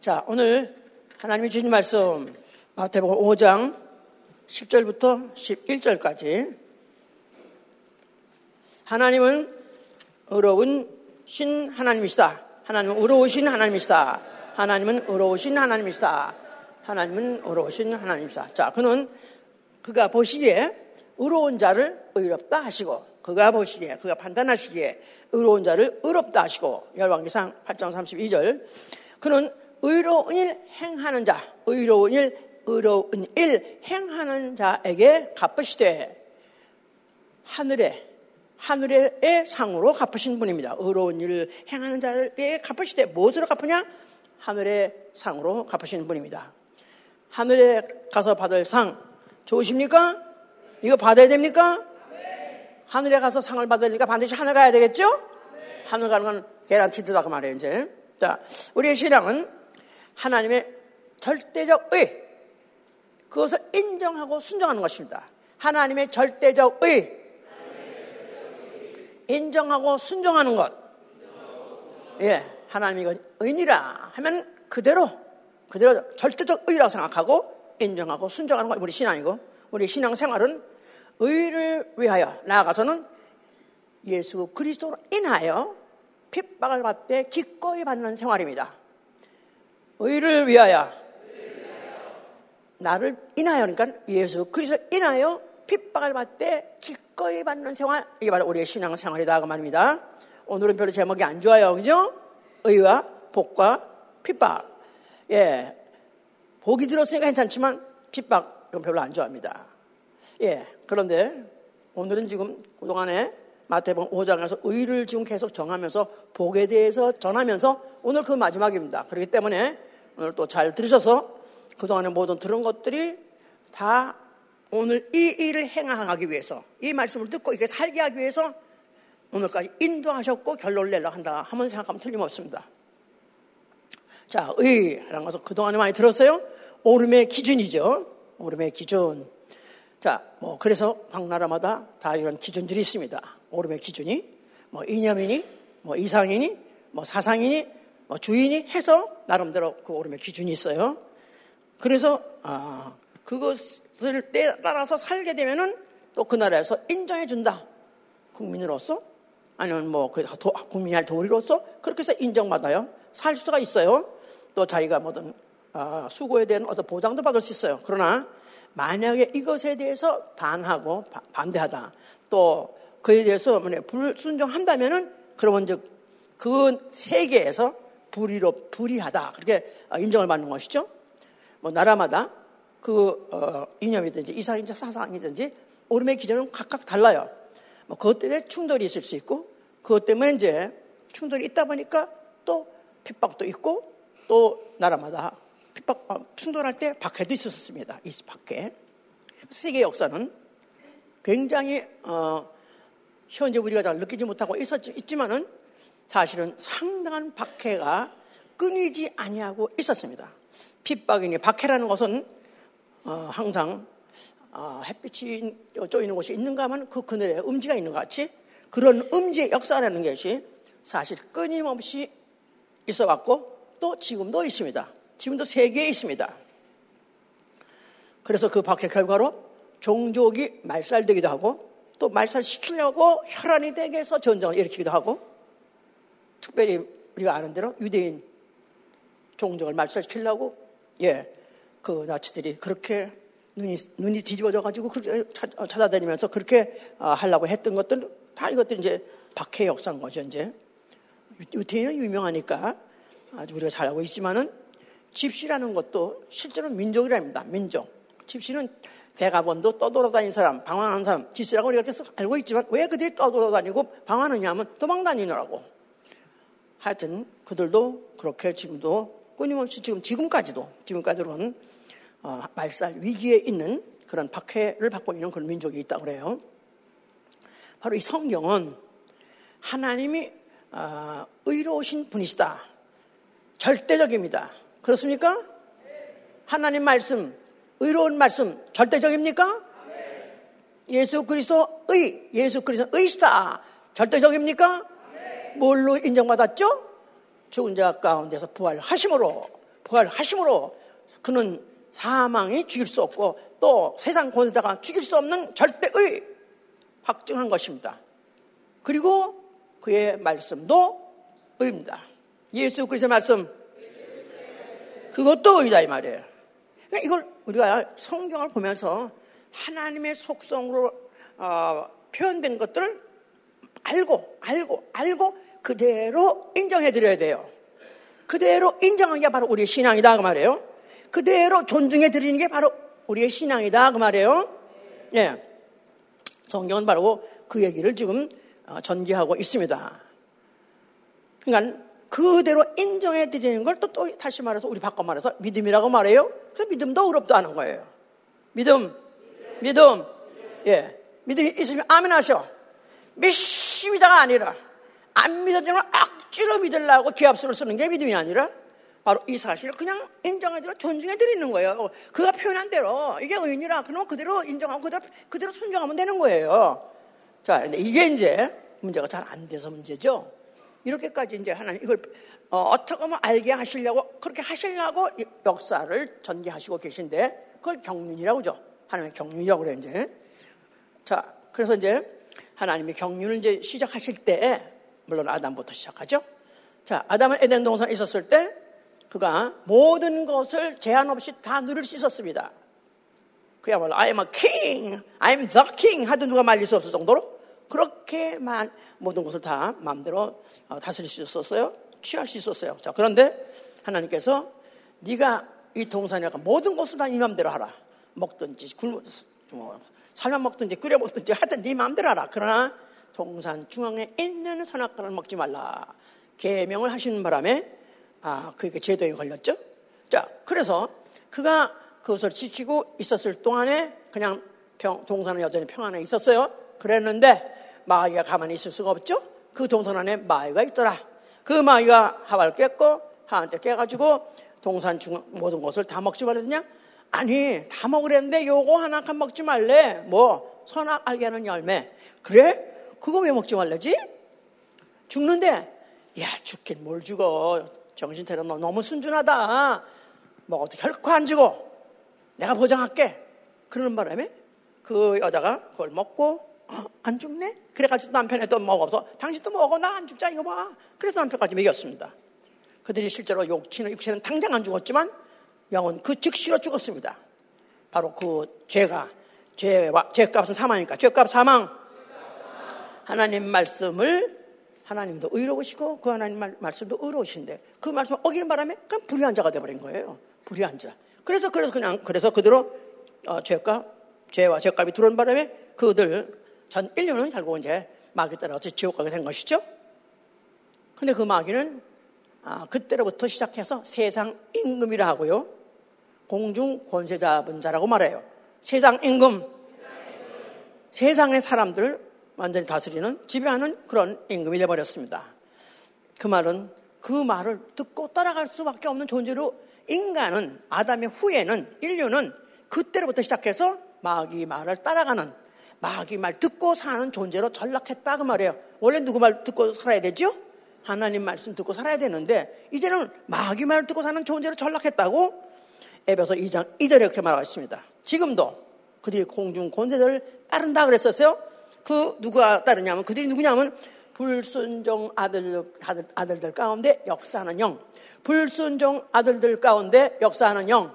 자, 오늘 하나님이 주신 말씀 마태복음 5장 10절부터 11절까지 하나님은 의로운 신 하나님이시다. 하나님은 의로우신 하나님이시다. 하나님은 의로우신 하나님이시다. 하나님은 의로우신 하나님이시다. 자, 그는 그가 보시기에 의로운 자를 의롭다 하시고 그가 보시기에 그가 판단하시기에 의로운 자를 의롭다 하시고 열왕기상 8장 32절 그는 의로운 일 행하는 자 의로운 일 의로운 일 행하는 자에게 갚으시되 하늘에 하늘의 상으로 갚으신 분입니다. 의로운 일을 행하는 자에게 갚으시되 무엇으로 갚으냐? 하늘의 상으로 갚으시는 분입니다. 하늘에 가서 받을 상 좋으십니까? 이거 받아야 됩니까? 하늘에 가서 상을 받으니까 반드시 하늘 가야 되겠죠? 하늘 가는 건 개란티드다 그 말이에요 이제. 자, 우리의 신앙은 하나님의 절대적 의 그것을 인정하고 순종하는 것입니다. 하나님의 절대적 의 인정하고 순종하는 것. 예, 하나님이 의니라 하면 그대로 그대로 절대적 의라고 생각하고 인정하고 순종하는 것 우리 신앙이고 우리 신앙 생활은 의를 위하여 나아가서는 예수 그리스도로 인하여 핍박을 받되 기꺼이 받는 생활입니다. 의를 위하여 나를 인하여 그러니까 예수 그리스도를 인하여 핍박을 받되 기꺼이 받는 생활 이게 바로 우리의 신앙 생활이다 그 말입니다. 오늘은 별로 제목이 안 좋아요. 그죠? 의와 복과 핍박. 예. 복이 들었으니까 괜찮지만 핍박은 별로 안 좋아합니다. 예. 그런데 오늘은 지금 그동안에 마태복음 5장에서 의를 지금 계속 정하면서 복에 대해서 전하면서 오늘 그 마지막입니다. 그렇기 때문에 오늘 또 잘 들으셔서 그동안에 모든 들은 것들이 다 오늘 이 일을 행하기 위해서 이 말씀을 듣고 이렇게 살게 하기 위해서 오늘까지 인도하셨고 결론을 내려 한다 하면 생각하면 틀림없습니다. 자, 의라는 것은 그동안에 많이 들었어요. 오름의 기준이죠. 오름의 기준. 자, 뭐, 그래서 각 나라마다 다 이런 기준들이 있습니다. 오름의 기준이, 뭐, 이념이니, 뭐, 이상이니, 뭐, 사상이니, 뭐, 주인이 해서 나름대로 그 오름의 기준이 있어요. 그래서, 아, 그것을 따라서 살게 되면은 또 그 나라에서 인정해 준다. 국민으로서, 아니면 뭐, 그 국민의 도리로서 그렇게 해서 인정받아요. 살 수가 있어요. 또 자기가 뭐든, 아, 수고에 대한 어떤 보장도 받을 수 있어요. 그러나, 만약에 이것에 대해서 반하고 반대하다 또 그에 대해서 불순종한다면은 그러면 즉그 세계에서 불의로 불의하다 그렇게 인정을 받는 것이죠. 뭐 나라마다 그 어, 이념이든지 이상이든지 사상이든지 오름의 기준은 각각 달라요. 뭐 그것 때문에 충돌이 있을 수 있고 그것 때문에 이제 충돌이 있다 보니까 또 핍박도 있고 또 나라마다 핍박, 어, 충돌할 때 박해도 있었습니다. 이 박해. 세계 역사는 굉장히 어, 현재 우리가 잘 느끼지 못하고 있었지, 있지만은 사실은 상당한 박해가 끊이지 아니하고 있었습니다. 핍박이니 박해라는 것은 어, 항상 어, 햇빛이 쪼이는 곳이 있는가 하면 그 그늘에 음지가 있는 것 같이 그런 음지의 역사라는 것이 사실 끊임없이 있어 왔고 또 지금도 있습니다. 지금도 세계에 있습니다. 그래서 그 박해 결과로 종족이 말살되기도 하고 또 말살시키려고 혈안이 되게 해서 전쟁을 일으키기도 하고 특별히 우리가 아는 대로 유대인 종족을 말살시키려고 예, 그 나치들이 그렇게 눈이, 눈이 뒤집어져 가지고 그렇게 찾아다니면서 그렇게 아, 하려고 했던 것들 다 이것들 이제 박해 역사인 거죠, 이제. 유태인은 유명하니까 아주 우리가 잘 알고 있지만은 집시라는 것도 실제로 민족이랍니다. 민족. 집시는 대가본도 떠돌아다니는 사람, 방황하는 사람, 집시라고 우리가 계속 알고 있지만 왜 그들이 떠돌아다니고 방황하느냐 하면 도망다니느라고. 하여튼 그들도 그렇게 지금도 끊임없이 지금 지금까지도 지금까지로는 어, 말살 위기에 있는 그런 박해를 받고 있는 그런 민족이 있다고 그래요. 바로 이 성경은 하나님이 어, 의로우신 분이시다. 절대적입니다. 그렇습니까? 하나님 말씀, 의로운 말씀, 절대적입니까? 예수 그리스도 의, 예수 그리스도 의시다. 절대적입니까? 뭘로 인정받았죠? 죽은 자 가운데서 부활하심으로 부활하심으로 그는 사망이 죽일 수 없고 또 세상 권세자가 죽일 수 없는 절대의 확증한 것입니다. 그리고 그의 말씀도 의입니다. 예수 그리스도의 말씀 그것도 의다 이 말이에요. 그러니까 이걸 우리가 성경을 보면서 하나님의 속성으로 어, 표현된 것들을 알고 알고 알고 그대로 인정해 드려야 돼요. 그대로 인정한 게 바로 우리의 신앙이다 그 말이에요. 그대로 존중해 드리는 게 바로 우리의 신앙이다 그 말이에요. 예. 성경은 바로 그 얘기를 지금 어, 전개하고 있습니다. 그러니까 그대로 인정해 드리는 걸 또 또 다시 말해서 우리 바꿔 말해서 믿음이라고 말해요. 그 믿음도 어렵도 않은 거예요. 믿음, 믿음, 예, 믿음이 있으면 아멘 하셔. 믿 습니다가 아니라 안 믿어지면 억지로 믿으려고 기합수를 쓰는 게 믿음이 아니라 바로 이 사실을 그냥 인정해드리고 존중해드리는 거예요. 그가 표현한 대로 이게 의인이라 그러면 그대로 인정하고 그대로, 그대로 순종하면 되는 거예요. 자, 근데 이게 이제 문제가 잘 안 돼서 문제죠. 이렇게까지 이제 하나님 이걸 어, 떻게 하면 알게 하시려고 그렇게 하시려고 역사를 전개하시고 계신데 그걸 경륜이라고 그죠. 하나님의 경륜이라고 그래 이제. 자, 그래서 이제 하나님의 경륜을 이제 시작하실 때 물론 아담부터 시작하죠. 자, 아담은 에덴 동산에 있었을 때 그가 모든 것을 제한 없이 다 누릴 수 있었습니다. 그야말로 I am a king, I am the king 하도 누가 말릴 수 없을 정도로 그렇게 만 모든 것을 다 마음대로 어, 다스릴 수 있었어요. 취할 수 있었어요. 자, 그런데 하나님께서 네가 이 동산에 가 모든 것을 다네 마음대로 하라. 먹든지 굶어 뭐, 삶아 먹든지 끓여 먹든지 하여튼 네 마음대로 하라. 그러나 동산 중앙에 있는 선악과를 먹지 말라. 계명을 하시는 바람에 아, 그게 제도에 걸렸죠. 자, 그래서 그가 그것을 지키고 있었을 동안에 그냥 평, 동산은 여전히 평안에 있었어요. 그랬는데 마귀가 가만히 있을 수가 없죠. 그 동산 안에 마귀가 있더라. 그 마귀가 하와를 깼고 하한테 깨가지고 동산 중 모든 것을 다 먹지 말랬냐? 아니 다 먹으랬는데 요거 하나 간 먹지 말래. 뭐 선악 알게 하는 열매. 그래? 그거 왜 먹지 말래지? 죽는데 야 죽긴 뭘 죽어. 정신 차려 너 너무 순준하다. 뭐 어떻게 결코 안 죽어. 내가 보장할게. 그러는 바람에 그 여자가 그걸 먹고 어, 안 죽네? 그래가지고 남편이 또 먹어서 당신도 먹어 나 안 죽자 이거 봐. 그래서 남편까지 먹였습니다. 그들이 실제로 육체는, 육체는 당장 안 죽었지만 영은 그 즉시로 죽었습니다. 바로 그 죄가 죄와 죄값은 사망이니까 죄값 사망. 하나님 말씀을 하나님도 의로우시고 그 하나님 말, 말씀도 의로우신데 그 말씀을 어기는 바람에 그냥 불의한 자가 돼버린 거예요. 불의한 자. 그래서 그래서 그냥 그래서 그대로 어, 죄값 죄와 죄값이 들어온 바람에 그들 전 인류는 결국 이제 마귀 따라서 지옥 가게 된 것이죠. 근데 그 마귀는 아, 그때로부터 시작해서 세상 임금이라 하고요. 공중 권세 잡은 자라고 말해요. 세상 임금. 세상의 사람들을 완전히 다스리는 지배하는 그런 임금이 되어버렸습니다. 그 말은 그 말을 듣고 따라갈 수밖에 없는 존재로 인간은 아담의 후에는 인류는 그때로부터 시작해서 마귀 말을 따라가는 마귀 말 듣고 사는 존재로 전락했다 그 말이에요. 원래 누구 말 듣고 살아야 되죠? 하나님 말씀 듣고 살아야 되는데 이제는 마귀 말 듣고 사는 존재로 전락했다고 에베소 2장 2절에 이렇게 말하고 있습니다. 지금도 그들이 공중 권세자를 따른다 그랬었어요. 그 누가 따르냐면 그들이 누구냐면 불순종 아들, 아들, 아들들 가운데 역사하는 영. 불순종 아들들 가운데 역사하는 영.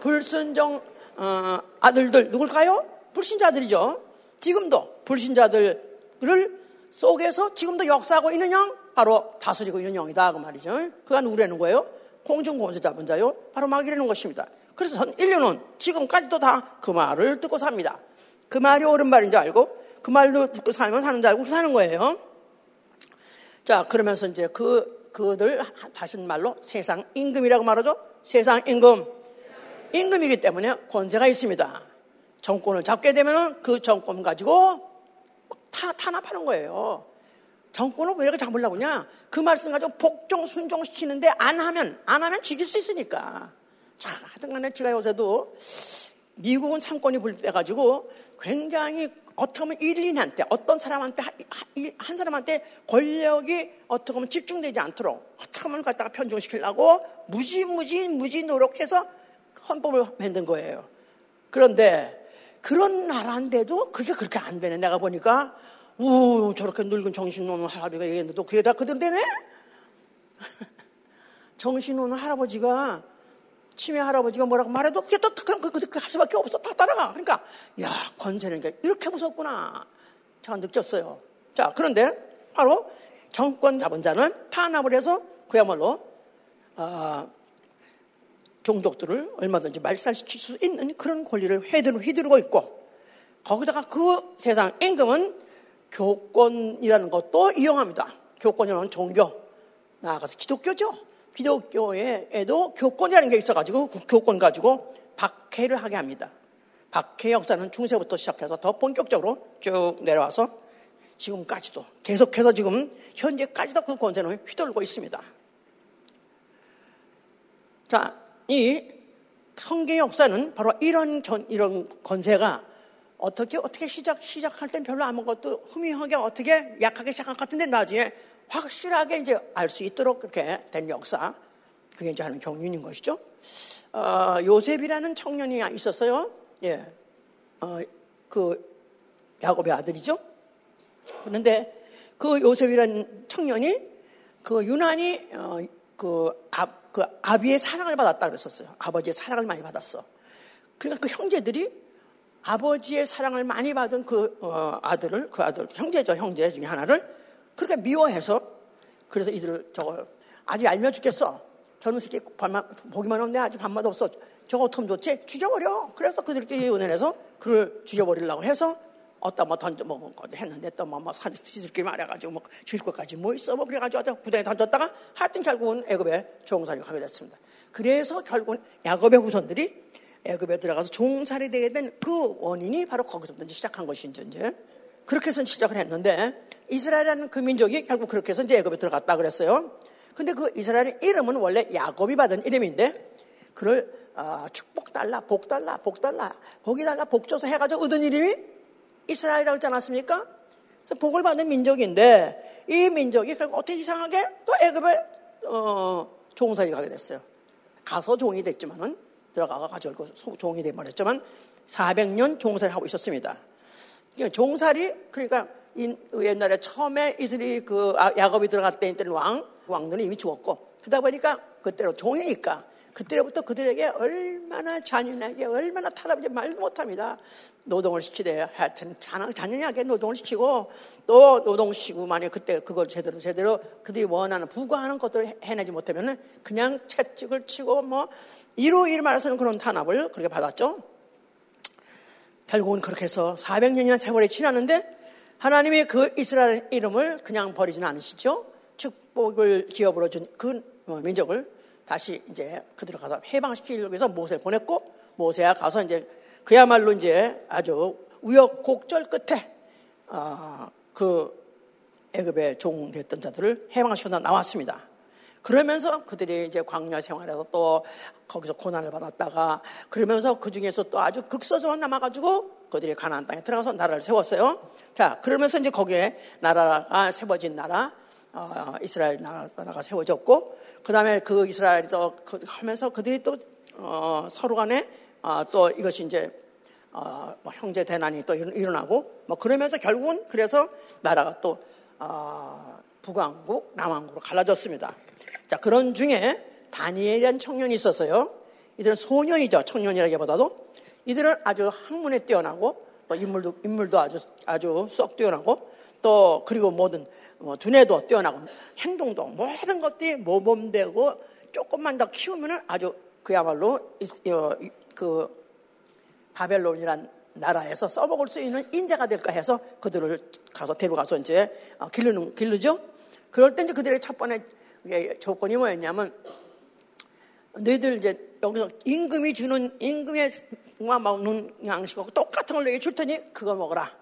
불순종 어, 아들들 누굴까요? 불신자들이죠. 지금도 불신자들을 속에서 지금도 역사하고 있는 영 바로 다스리고 있는 영이다 그 말이죠. 그가 누구라는 거예요? 공중권세 잡은 자요. 바로 마귀라는 것입니다. 그래서 전 인류는 지금까지도 다 그 말을 듣고 삽니다. 그 말이 옳은 말인 줄 알고 그 말로 듣고 살면 사는 줄 알고 사는 거예요. 자, 그러면서 이제 그, 그들 다신 말로 세상 임금이라고 말하죠. 세상 임금. 임금이기 때문에 권세가 있습니다. 정권을 잡게 되면 그 정권 가지고 타, 탄압하는 거예요. 정권을 왜 이렇게 잡으려고 하냐? 그 말씀 가지고 복종, 순종 시키는데 안 하면, 안 하면 죽일 수 있으니까. 자, 하여튼 간에 제가 요새도 미국은 삼권이 불돼가지고 굉장히 어떻게 보면 일인한테 어떤 사람한테 한 사람한테 권력이 어떻게 보면 집중되지 않도록 어떻게 보면 갖다가 편중시키려고 무지무지 무지 노력해서 헌법을 만든 거예요. 그런데 그런 나라인데도 그게 그렇게 안 되네. 내가 보니까 우 저렇게 늙은 정신없는 할아버지가 얘기했는데 또 그게 다 그대로 되네? 정신없는 할아버지가 치매 할아버지가 뭐라고 말해도 그게 또 그냥 그, 그, 그, 할 수밖에 없어. 다 따라가. 그러니까, 야, 권세는 이렇게 무섭구나. 제가 느꼈어요. 자, 그런데 바로 정권 잡은 자는 탄압을 해서 그야말로, 어, 종족들을 얼마든지 말살시킬 수 있는 그런 권리를 휘두르고 있고, 거기다가 그 세상 임금은 교권이라는 것도 이용합니다. 교권이라는 종교. 나아가서 기독교죠. 기독교에도 교권이라는 게 있어가지고 그 교권 가지고 박해를 하게 합니다. 박해 역사는 중세부터 시작해서 더 본격적으로 쭉 내려와서 지금까지도 계속해서 지금 현재까지도 그 권세는 휘둘고 있습니다. 자, 이 성계 역사는 바로 이런 전, 이런 권세가 어떻게 어떻게 시작 시작할 땐 별로 아무것도 흐미하게 어떻게 약하게 시작한 것 같은데 나중에 확실하게 이제 알 수 있도록 그렇게 된 역사. 그게 이제 하는 경륜인 것이죠. 어, 요셉이라는 청년이 있었어요. 예. 어, 그 야곱의 아들이죠. 그런데 그 요셉이라는 청년이 그 유난히 어, 그, 아, 그 아비의 사랑을 받았다 그랬었어요. 아버지의 사랑을 많이 받았어. 그러니까 그 형제들이 아버지의 사랑을 많이 받은 그 어, 아들을 그 아들 형제죠 형제 중에 하나를 그렇게 미워해서 그래서 이들을 저거 아주 얄미워 죽겠어. 젊은 새끼 밥만, 보기만 하면 아주 밥맛 없어. 저거 어떻게 좋지? 죽여버려. 그래서 그들끼리 은혜해서 그를 죽여버리려고 해서 어디다 뭐 던져 먹은 거 했는데 또 뭐, 뭐 사지들끼리 말해가지고 뭐 죽일 것까지 뭐 있어 뭐 그래가지고 구덩이에 던졌다가 하여튼 결국은 애굽에 종살이 가게 됐습니다. 그래서 결국은 야곱의 후손들이 애굽에 들어가서 종살이 되게 된 그 원인이 바로 거기서부터 시작한 것인지 이제 그렇게 해서 시작을 했는데 이스라엘이라는 그 민족이 결국 그렇게 해서 이제 애굽에 들어갔다 그랬어요. 근데 그 이스라엘의 이름은 원래 야곱이 받은 이름인데 그를 어, 축복 달라, 복 달라, 복 달라, 복이 달라, 복 줘서 해가지고 얻은 이름이 이스라엘이라고 했지 않았습니까? 복을 받는 민족인데 이 민족이 결국 어떻게 이상하게 또 애굽에 어, 종살이 가게 됐어요. 가서 종이 됐지만은 들어가가 가지고 종이 돼버렸지만 400년 종살이 하고 있었습니다. 종살이 그러니까 옛날에 처음에 이들이 그 아, 야곱이 들어갔을 때는 왕 왕들은 이미 죽었고 그러다 보니까 그때로 종이니까 그때부터 그들에게 얼마나 잔인하게 얼마나 타락하지 말도 못합니다. 노동을 시키되 하여튼 잔인하게 노동을 시키고 또 노동시키고 만약 그때 그걸 제대로 제대로 그들이 원하는 부과하는 것들을 해내지 못하면 그냥 채찍을 치고 뭐 이로 이로 말해서는 그런 탄압을 그렇게 받았죠. 결국은 그렇게 해서 400년이나 세월이 지났는데 하나님이 그 이스라엘 이름을 그냥 버리지는 않으시죠. 축복을 기업으로 준 그 민족을 다시 이제 그들을 가서 해방시키기 위해서 모세를 보냈고 모세가 가서 이제 그야말로 이제 아주 우여곡절 끝에 어, 그 애굽에 종됐던 자들을 해방시켜서 나왔습니다. 그러면서 그들이 이제 광야 생활에서 또 거기서 고난을 받았다가 그러면서 그 중에서 또 아주 극소수만 남아가지고 그들이 가나안 땅에 들어가서 나라를 세웠어요. 자, 그러면서 이제 거기에 나라가 세워진 나라, 어, 이스라엘 나라가 세워졌고, 그 다음에 그 이스라엘이 또 그, 하면서 그들이 또 어, 서로 간에 어, 또 이것이 이제 어, 뭐 형제 대난이 또 일어나고 뭐 그러면서 결국은 그래서 나라가 또 어, 북왕국, 남왕국으로 갈라졌습니다. 자, 그런 중에 다니엘이라는 청년이 있었어요. 이들은 소년이죠. 청년이라기보다도. 이들은 아주 학문에 뛰어나고 또 인물도, 인물도 아주, 아주 쏙 뛰어나고 또 그리고 모든 뭐 두뇌도 뛰어나고 행동도 모든 것들이 모범되고 조금만 더 키우면 아주 그야말로 어, 그 바벨론이란 나라에서 써먹을 수 있는 인재가 될까 해서 그들을 가서 데려가서 이제 어, 기르는 기르죠. 그럴 때 이제 그들의 첫 번째 조건이 뭐였냐면 너희들 이제 여기서 임금이 주는 임금의 먹는 양식하고 똑같은 걸 너희 줄 테니 그거 먹어라.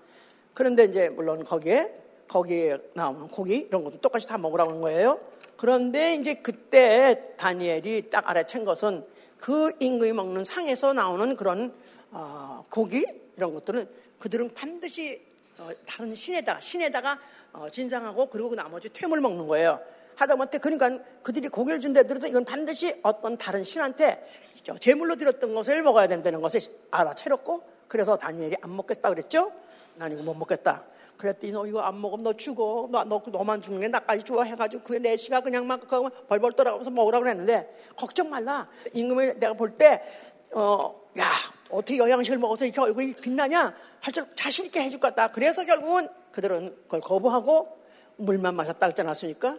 그런데 이제 물론 거기에 거기에 나오는 고기 이런 것도 똑같이 다 먹으라는 거예요. 그런데 이제 그때 다니엘이 딱 알아챈 것은 그 임금이 먹는 상에서 나오는 그런 어, 고기 이런 것들은 그들은 반드시 어, 다른 신에다가 신에다가 어, 진상하고 그리고 나머지 퇴물 먹는 거예요. 하다못해 그러니까 그들이 고기를 준 데들도 이건 반드시 어떤 다른 신한테 제물로 드렸던 것을 먹어야 된다는 것을 알아차렸고 그래서 다니엘이 안 먹겠다 그랬죠. 난 이거 못 먹겠다. 그랬더니 너 이거 안 먹으면 너 죽어. 너, 너 너만 죽는 게 나까지 좋아 해가지고 그게 내 시가 그냥 막 벌벌 떠나가면서 먹으라고 그랬는데 걱정 말라. 임금을 내가 볼 때 어, 야 어떻게 영양식을 먹어서 이렇게 얼굴이 빛나냐 할 줄 자신 있게 해줄 것 같다. 그래서 결국은 그들은 그걸 거부하고 물만 마셨다 그랬지 않았습니까?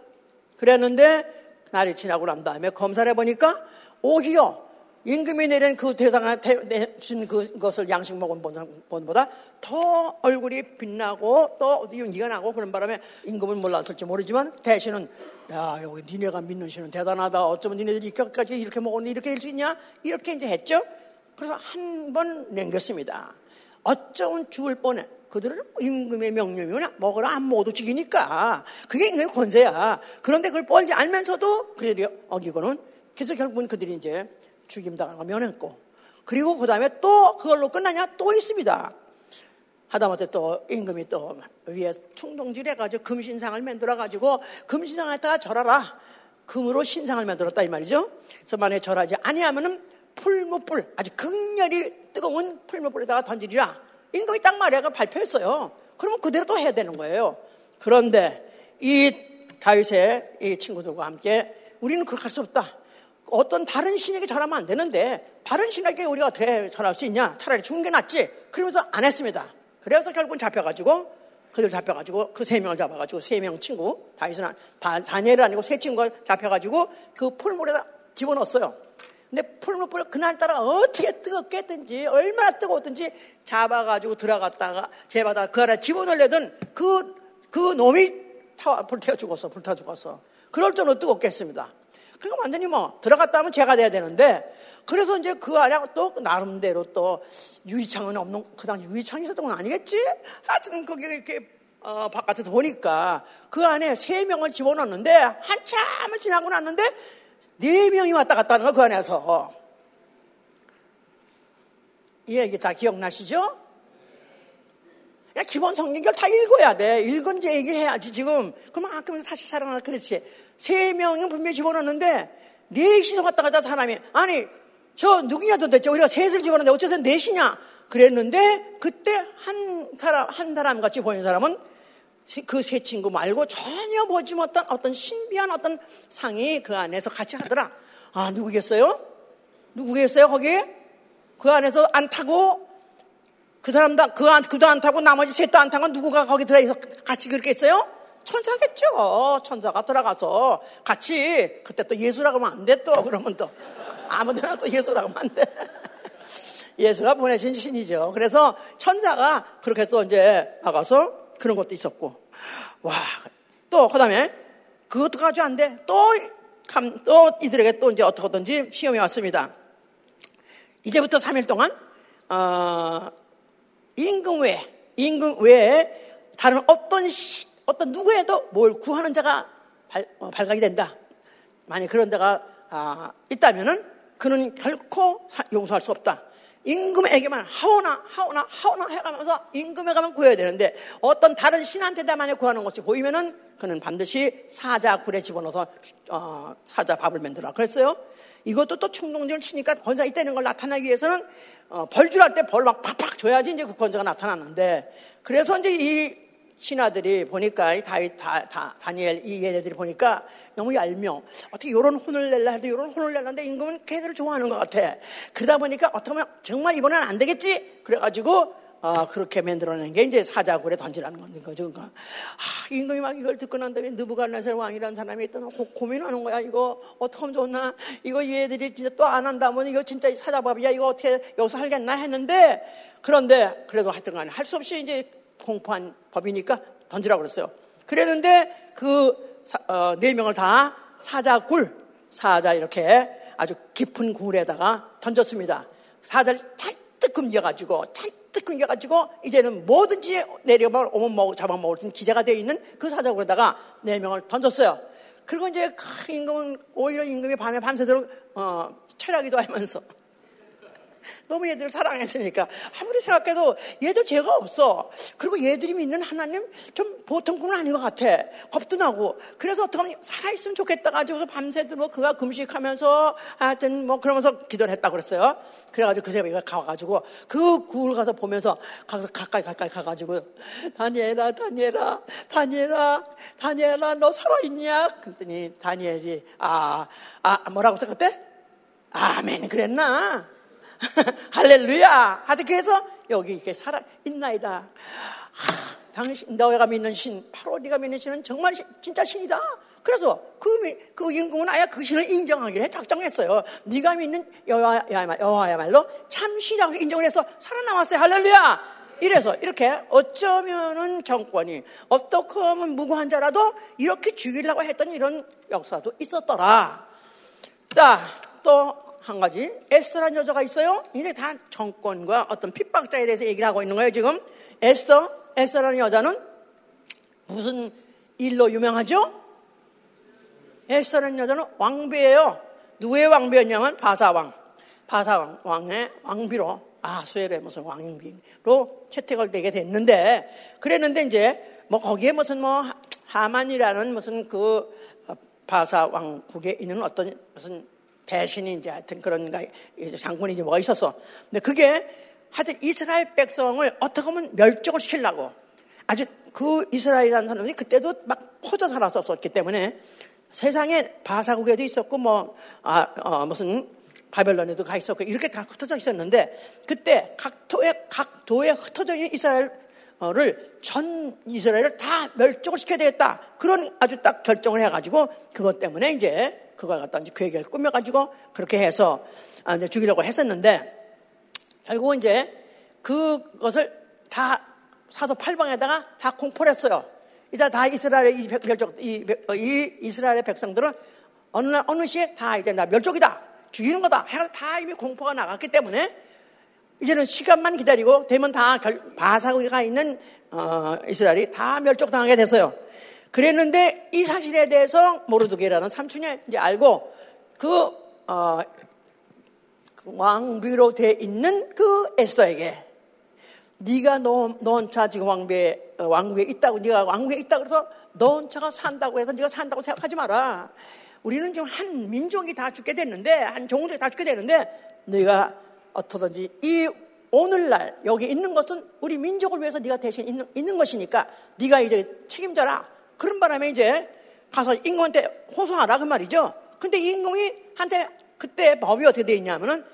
그랬는데 날이 지나고 난 다음에 검사를 해보니까 오히려 임금이 내린 그 대상을 내준 그것을 양식 먹은 번보다 더 얼굴이 빛나고 또 윤기가 나고 그런 바람에 임금은 몰랐을지 모르지만 대신은 야 여기 니네가 믿는 신은 대단하다. 어쩌면 니네들이 이렇게까지 이렇게 먹었니? 이렇게 할 수 있냐? 이렇게 이제 했죠. 그래서 한번 남겼습니다. 어쩌면 죽을 뻔해. 그들은 임금의 명령이면 먹어라. 안 먹어도 죽이니까. 그게 임금의 권세야. 그런데 그걸 뻔히 알면서도 그들이 어기고는 그래서 결국은 그들이 이제 죽임당하고 면했고 그리고 그 다음에 또 그걸로 끝나냐 또 있습니다. 하다못해 또 임금이 또 위에 충동질 해가지고 금신상을 만들어가지고 금신상에다가 절하라. 금으로 신상을 만들었다 이 말이죠. 그래서 만약에 절하지 아니하면은 풀무불 아주 극렬히 뜨거운 풀무불에다가 던지리라. 임금이 딱 말해가 발표했어요. 그러면 그대로 또 해야 되는 거예요. 그런데 이 다윗의 이 친구들과 함께 우리는 그렇게 할 수 없다. 어떤 다른 신에게 전하면 안 되는데 다른 신에게 우리가 어떻게 전할 수 있냐? 차라리 죽은 게 낫지. 그러면서 안 했습니다. 그래서 결국은 잡혀가지고 그들 잡혀가지고 그 세 명을 잡아가지고 세 명 친구 다윗은 다, 다니엘 아니고 세 친구가 잡혀가지고 그 풀물에다 집어넣었어요. 근데 풀물을 그날따라 어떻게 뜨겁게 했든지 얼마나 뜨거웠든지 잡아가지고 들어갔다가 제바다 그 안에 집어넣으려던 그, 그 놈이 타, 불태워 죽었어. 불타 죽었어. 그럴 정도로 뜨겁게 했습니다. 그러니까 완전히 뭐 들어갔다 하면 죄가 돼야 되는데 그래서 이제 그 안에 또 나름대로 또 유리창은 없는 그 당시 유리창이 있었던 건 아니겠지? 하여튼 거기 이렇게 어, 바깥에서 보니까 그 안에 세 명을 집어넣었는데 한참을 지나고 났는데 네 명이 왔다 갔다 하는 거 그 안에서 이 얘기 다 기억나시죠? 그냥 기본 성경을 다 읽어야 돼. 읽은 이제 얘기해야지 지금. 그러면 아, 그러면 다시 살아나 그렇지. 세 명은 분명히 집어넣었는데 넷이서 왔다 갔다 사람이 아니 저 누구냐 도대체 우리가 셋을 집어넣는데 어째서 넷이냐 그랬는데 그때 한 사람 한 사람 같이 보이는 사람은 그 세 친구 말고 전혀 보지 못한 어떤 신비한 어떤 상이 그 안에서 같이 하더라. 아 누구겠어요? 누구겠어요 거기에? 그 안에서 안 타고 그 사람도 그 안, 그도 안 타고 나머지 셋도 안 타고 누구가 거기 들어서 같이 그렇겠어요? 천사겠죠. 천사가 들어가서 같이 그때 또 예수라고 하면 안 돼 또 그러면 또 아무데나 또 예수라고 하면 안 돼. 예수가 보내신 신이죠. 그래서 천사가 그렇게 또 이제 나가서 그런 것도 있었고 와 또 그 다음에 그것도 가지고 안 돼. 또, 감, 또 이들에게 또 이제 어떻게든지 시험이 왔습니다. 이제부터 3일 동안 어, 임금 외에 임금 외에 다른 어떤 시, 어떤 누구에도 뭘 구하는 자가 발, 어, 발각이 된다. 만약 그런 자가 아, 있다면은 그는 결코 용서할 수 없다. 임금에게만 하오나 하오나 하오나 해가면서 임금에 가면 구해야 되는데 어떤 다른 신한테 다 만약 구하는 것이 보이면은 그는 반드시 사자 굴에 집어넣어서 어, 사자 밥을 만들어. 그랬어요. 이것도 또 충동적을 치니까 권사 있다는 걸 나타나기 위해서는 어, 벌줄할 때 벌 막 팍팍 줘야지 이제 그 권사가 나타났는데 그래서 이제 이 신하들이 보니까 이 다윗 다, 다, 다니엘 이 얘네들이 보니까 너무 얄미워. 어떻게 이런 혼을 낼라 해도 이런 혼을 내는데 임금은 걔들을 좋아하는 것 같아. 그러다 보니까 어떻게 보면 정말 이번엔 안 되겠지. 그래가지고 아, 그렇게 만들어낸 게 이제 사자굴에 던지라는 건 거죠. 그러니까 아, 임금이 막 이걸 듣고 난 다음에 느부갓네살 왕이라는 사람이 고, 고민하는 거야. 이거 어떻게 하면 좋나? 이거 얘들이 진짜 또 안 한다면 이거 진짜 사자밥이야. 이거 어떻게 여기서 살겠나 했는데 그런데 그래도 하여튼 간에 할 수 없이 이제 공포한 법이니까 던지라고 그랬어요. 그랬는데 그네 어, 명을 다 사자 굴, 사자 이렇게 아주 깊은 굴에다가 던졌습니다. 사자를 잔뜩 금겨가지고 잔뜩 금겨가지고 이제는 뭐든지 내려만 오면 먹, 잡아먹을 수 있는 기자가 되어 있는 그 사자굴에다가 네 명을 던졌어요. 그리고 이제 임금은 오히려 임금이 밤에 밤새도록 어, 철하기도 하면서 너무 얘들을 사랑했으니까 아무리 생각해도 얘도 죄가 없어. 그리고 얘들이 믿는 하나님 좀 보통 분은 아닌 것 같아. 겁도 나고. 그래서 어떻게 하면 살아있으면 좋겠다 가지고서 밤새도록 뭐 그가 금식하면서 하여튼 뭐 그러면서 기도를 했다고 그랬어요. 그래가지고 그 새벽에 가가지고 그굴 가서 보면서 가서 가까이 가까이 가가지고 다니엘아 다니엘아 다니엘아 다니엘아 너 살아있냐? 그랬더니 다니엘이 아, 아 뭐라고 생각했대? 아멘 그랬나? 할렐루야. 하여튼 그래서 여기 이렇게 살아 있나이다. 하, 당신 너가 믿는 신, 바로 네가 믿는 신은 정말 시, 진짜 신이다. 그래서 그, 그 임금은 아예 그 신을 인정하기로 해 작정했어요. 네가 믿는 여호와야말로 참 신이라고 인정을 해서 살아남았어요. 할렐루야. 이래서 이렇게 어쩌면은 정권이 어떻게 하면 무고한 자라도 이렇게 죽이려고 했던 이런 역사도 있었더라. 자, 또 한 가지 에스터라는 여자가 있어요. 이제 다 정권과 어떤 핍박자에 대해서 얘기를 하고 있는 거예요. 지금 에스터 에스터라는 여자는 무슨 일로 유명하죠? 에스터라는 여자는 왕비예요. 누구의 왕비였냐면 바사왕. 바사왕 왕의 왕비로 아수엘의 무슨 왕비로 채택을 되게 됐는데 그랬는데 이제 뭐 거기에 무슨 뭐 하만이라는 무슨 그 바사 왕국에 있는 어떤 무슨 배신인지 하여튼 그런 장군인지 뭐가 있었어. 근데 그게 하여튼 이스라엘 백성을 어떻게 하면 멸종을 시키려고 아주 그 이스라엘이라는 사람이 그때도 막 퍼져 살았었기 때문에 세상에 바사국에도 있었고 뭐, 아, 어, 무슨 바벨론에도 가 있었고 이렇게 다 흩어져 있었는데 그때 각 도에, 각 도에 흩어져 있는 이스라엘을 전 이스라엘을 다 멸종을 시켜야 되겠다. 그런 아주 딱 결정을 해가지고 그것 때문에 이제 그걸 갖다 이제 계획을 꾸며가지고 그렇게 해서 아, 이제 죽이려고 했었는데 결국은 이제 그것을 다 사도 8방에다가 다 공포를 했어요. 이제 다 이스라엘의 이, 멸족, 이, 이 이스라엘의 백성들은 어느 날, 어느 시에 다 이제 나 멸족이다. 죽이는 거다. 해서 다 이미 공포가 나갔기 때문에 이제는 시간만 기다리고 되면 다 결, 바사국가 있는 어, 이스라엘이 다 멸족당하게 됐어요. 그랬는데 이 사실에 대해서 모르드게라는 삼촌이 이제 알고 그, 어, 그 왕비로 돼 있는 그 에스더에게 네가 너, 너 혼자 지금 왕비에, 어, 왕국에 있다고 네가 왕국에 있다고 그래서 너 혼자가 산다고 해서 네가 산다고 생각하지 마라. 우리는 지금 한 민족이 다 죽게 됐는데 한 종족이 다 죽게 되는데 네가 어떻든지 이 오늘날 여기 있는 것은 우리 민족을 위해서 네가 대신 있는, 있는 것이니까 네가 이제 책임져라. 그런 바람에 이제 가서 임금한테 호소하라 그 말이죠. 근데 임금이 한테 그때 법이 어떻게 되어 있냐면은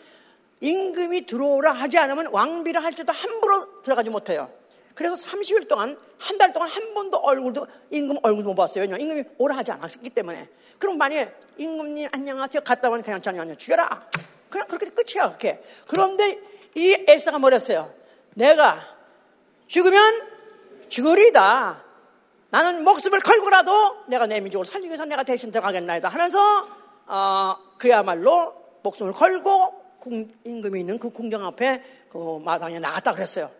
임금이 들어오라 하지 않으면 왕비를 할 때도 함부로 들어가지 못해요. 그래서 30일 동안 한 달 동안 한 번도 얼굴도 임금 얼굴도 못 봤어요. 왜냐 임금이 오라 하지 않았기 때문에. 그럼 만약에 임금님 안녕하세요 갔다 오면 그냥 저녁 냥 죽여라. 그냥 그렇게 끝이야 그렇게. 그런데 이 에사가 뭐랬어요? 내가 죽으면 죽으리다. 나는 목숨을 걸고라도 내가 내 민족을 살리기 위해서 내가 대신 들어가겠나이다 하면서 어, 그야말로 목숨을 걸고 궁, 임금이 있는 그 궁정 앞에 그 마당에 나갔다 그랬어요.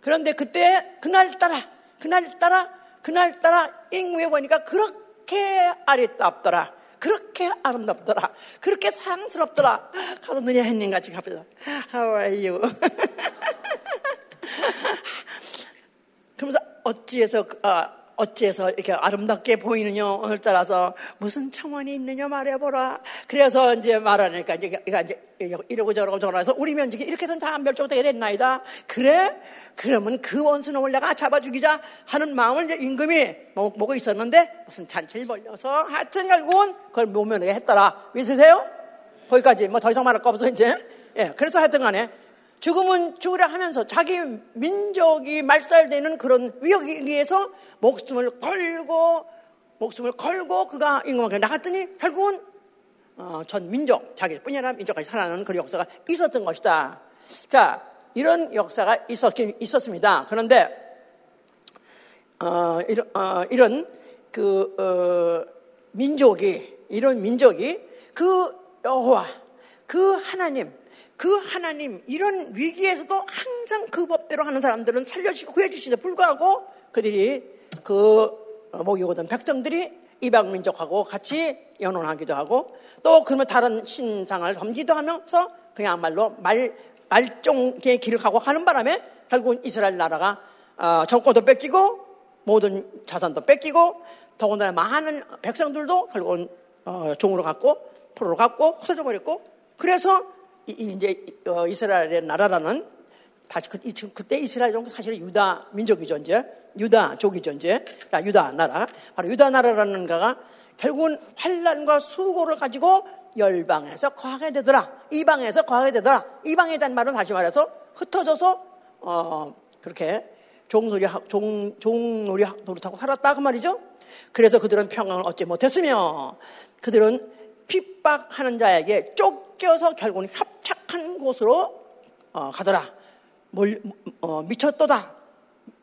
그런데 그때 그날따라 그날따라 그날따라 임금이 보니까 그렇게 아리따없더라. 그렇게 아름답더라. 그렇게 사랑스럽더라. 가서 눈이 햇님 같이 갑니다. How are you? 그러면서 어찌해서 아, 어째서 이렇게 아름답게 보이느냐 오늘 따라서 무슨 청원이 있느냐 말해보라. 그래서 이제 말하니까 이제 이제 이러고 저러고 저러서 우리 면적이 이렇게 해서 다 멸종되게 됐나이다. 그래? 그러면 그 원수는 올라가 잡아 죽이자 하는 마음을 이제 임금이 먹고 있었는데 무슨 잔치를 벌려서 하여튼 결국은 그걸 모면하게 했더라. 믿으세요? 거기까지 뭐 더 이상 말할 거 없어 이제. 예, 그래서 하여튼 간에 죽음은 죽으려 하면서 자기 민족이 말살되는 그런 위기에서 목숨을 걸고 목숨을 걸고 그가 임금에게 나갔더니 결국은 어, 전 민족 자기뿐이 아니라 민족까지 살아나는 그런 역사가 있었던 것이다. 자 이런 역사가 있었긴 있었습니다. 그런데 어, 이런, 어, 이런 그 어, 민족이 이런 민족이 그 여호와 그 하나님 그 하나님 이런 위기에서도 항상 그 법대로 하는 사람들은 살려주시고 구해주시는데 불구하고 그들이 그 목욕오던 백성들이 이방 민족하고 같이 연혼하기도 하고 또 그러면 다른 신상을 섬기도 하면서 그야말로 말 알종의 길을 가고 하는 바람에 결국은 이스라엘 나라가 어, 정권도 뺏기고 모든 자산도 뺏기고 더군다나 많은 백성들도 결국은 어, 종으로 갔고 포로로 갔고 흩어져 버렸고 그래서 이, 제 어, 이스라엘의 나라라는 다시 그, 그때 이스라엘 종 사실 유다 민족이죠 이제. 유다 족이죠 이제. 자, 유다 나라. 바로 유다 나라라는 가가 결국은 환란과 수고를 가지고 열방에서 거하게 되더라. 이방에서 거하게 되더라. 대한 말은 다시 말해서 흩어져서 어 그렇게 종소리 종 종놀이 노릇하고 살았다. 그 말이죠. 그래서 그들은 평강을 얻지 못했으며 그들은 핍박하는 자에게 쫓 겨서 결국은 협착한 곳으로 어, 가더라. 몰, 어, 미쳤도다.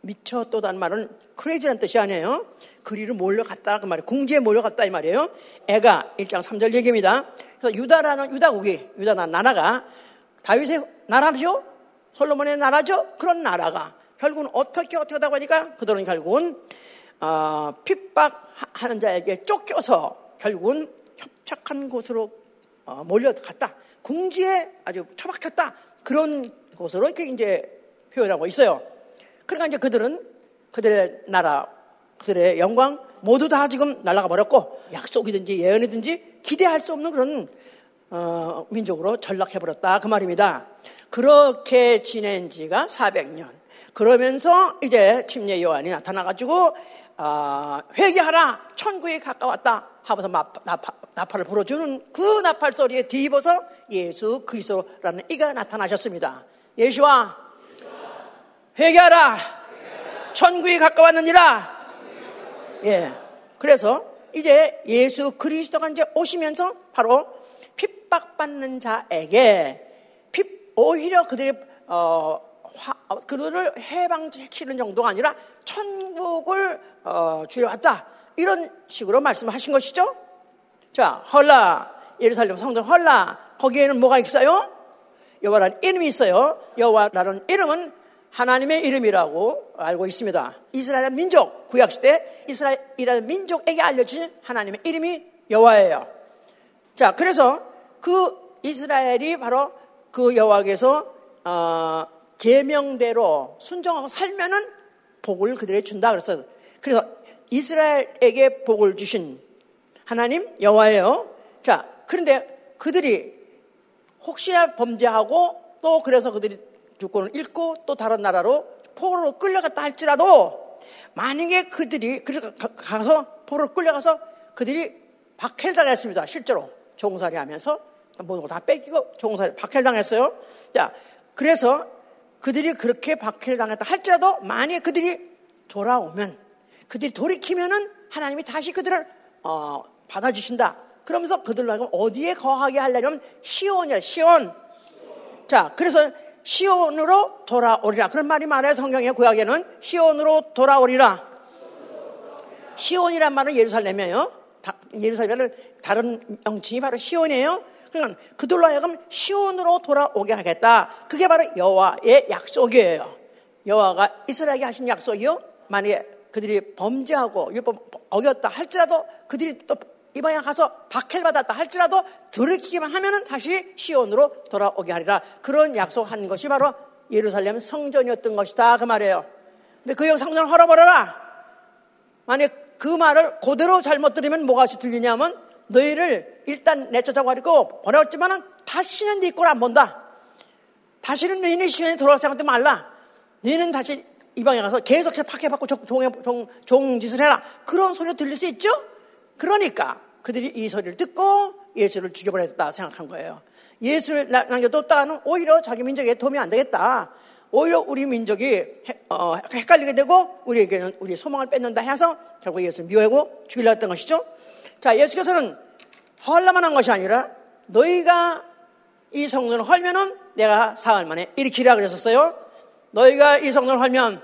미쳤도다는 말은 크레이지란 뜻이 아니에요. 그리로 몰려갔다 그 말이에요. 궁지에 몰려갔다 이 말이에요. 애가 1장 3절 얘기입니다. 그래서 유다라는 유다국이 유다 나라가 다윗의 나라죠. 솔로몬의 나라죠. 그런 나라가 결국은 어떻게 어떻게 하다 보니까 그들은 결국은 어, 핍박하는 자에게 쫓겨서 결국은 협착한 곳으로 어, 몰려갔다. 궁지에 아주 처박혔다. 그런 곳으로 이렇게 이제 표현하고 있어요. 그러니까 이제 그들은 그들의 나라, 그들의 영광 모두 다 지금 날아가 버렸고 약속이든지 예언이든지 기대할 수 없는 그런 어, 민족으로 전락해 버렸다 그 말입니다. 그렇게 지낸 지가 400년. 그러면서 이제 침례 요한이 나타나 가지고 어, 회개하라 천국에 가까웠다 하면서 나파, 를 불어주는 그 나팔 소리에 뒤입어서 예수 그리스도라는 이가 나타나셨습니다. 예수와 회개하라. 천국에 가까웠느니라. 예. 그래서 이제 예수 그리스도가 이제 오시면서 바로 핍박받는 자에게 오히려 그들이 어, 화, 어, 그들을 해방시키는 정도가 아니라 천국을 어, 주려왔다 이런 식으로 말씀하신 것이죠. 자, 헐라 예루살렘 성전 헐라 거기에는 뭐가 있어요? 여호와라는 이름이 있어요. 여호와라는 이름은 하나님의 이름이라고 알고 있습니다. 이스라엘 민족 구약 시대 이스라엘이라는 민족에게 알려진 하나님의 이름이 여호와예요. 자, 그래서 그 이스라엘이 바로 그 여호와께서 어, 계명대로 순종하고 살면은 복을 그들에게 준다 그랬어요. 그래서 이스라엘에게 복을 주신 하나님 여호와예요. 자, 그런데 그들이 혹시나 범죄하고 또 그래서 그들이 주권을 잃고 또 다른 나라로 포로로 끌려갔다 할지라도 만약에 그들이 가서 포로로 끌려가서 그들이 박해당했습니다. 실제로 종살이 하면서 모든 걸 다 뺏기고 종살 박해당했어요. 자, 그래서 그들이 그렇게 박해를 당했다 할지라도 만약에 그들이 돌아오면 그들이 돌이키면은 하나님이 다시 그들을 어, 받아주신다. 그러면서 그들로 하여금 어디에 거하게 하려면 시온이야 시온. 자, 그래서 시온으로 돌아오리라. 그런 말이 많아요. 성경의 구약에는 시온으로 돌아오리라. 시온이란 말은 예루살렘이에요. 예루살렘은 다른 명칭이 바로 시온이에요. 그러니까 그들로 하여금 시온으로 돌아오게 하겠다. 그게 바로 여호와의 약속이에요. 여호와가 이스라엘에게 하신 약속이요. 만약에 그들이 범죄하고 율법 어겼다 할지라도 그들이 또 이방에 가서 박해를 받았다 할지라도 돌이키기만 하면은 다시 시온으로 돌아오게 하리라. 그런 약속한 것이 바로 예루살렘 성전이었던 것이다. 그 말이에요. 근데 그 성전을 헐어버려라. 만약 그 말을 그대로 잘못 들으면 뭐가 들리냐면 너희를 일단 내쫓아버리고 버렸지만은 다시는 네꼴안 본다. 다시는 너희는 시간이 돌아올 생각도 말라. 너희는 다시 이방에 가서 계속해서 박해받고 종, 종, 종, 짓을 해라. 그런 소리가 들릴 수 있죠? 그러니까 그들이 이 소리를 듣고 예수를 죽여버렸다 생각한 거예요. 예수를 남겨뒀다가는 오히려 자기 민족에 도움이 안 되겠다. 오히려 우리 민족이 어, 헷갈리게 되고 우리에게는 우리 소망을 뺏는다 해서 결국 예수를 미워하고 죽이려 했던 것이죠. 자, 예수께서는 헐라만 한 것이 아니라 너희가 이 성전을 헐면은 내가 사흘 만에 일으키라 그랬었어요. 너희가 이 성전을 헐면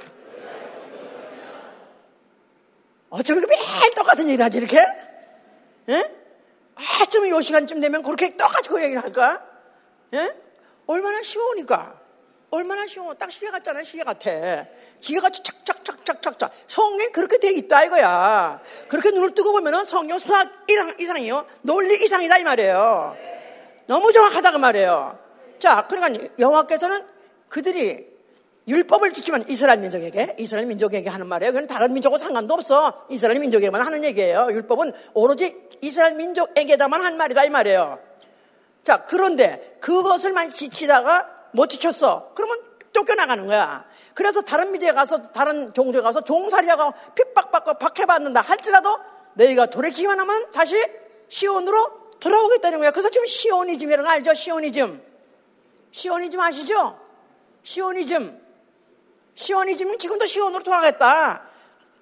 어쩜 이렇게 매일 똑같은 얘기를 하지 이렇게? 예? 아좀 이 시간쯤 되면 그렇게 똑같이 그 얘기를 할까? 예? 얼마나 쉬우니까. 얼마나 쉬워. 딱 시계 같잖아, 시계 같아. 기계같이 착착착착착착. 성경이 그렇게 돼 있다, 이거야. 그렇게 눈을 뜨고 보면은 성경 수학 이상, 이상이요. 논리 이상이다, 이 말이에요. 너무 정확하다, 그 말이에요. 자, 그러니까 여호와께서는 그들이 율법을 지키면 이스라엘 민족에게, 이스라엘 민족에게 하는 말이에요. 그건 다른 민족과 상관도 없어. 이스라엘 민족에게만 하는 얘기예요. 율법은 오로지 이스라엘 민족에게다만 한 말이다 이 말이에요. 자, 그런데 그것을 만 지키다가 못 지켰어. 그러면 쫓겨나가는 거야. 그래서 다른 민족에 가서, 다른 종족에 가서 종살이하고 핍박받고 박해받는다 할지라도 너희가 돌이키기만 하면 다시 시온으로 돌아오겠다는 거야. 그래서 지금 시오니즘이라는 거 알죠? 시오니즘. 시오니즘 아시죠? 시오니즘. 시오니즘은 지금도 시온으로 돌아가겠다.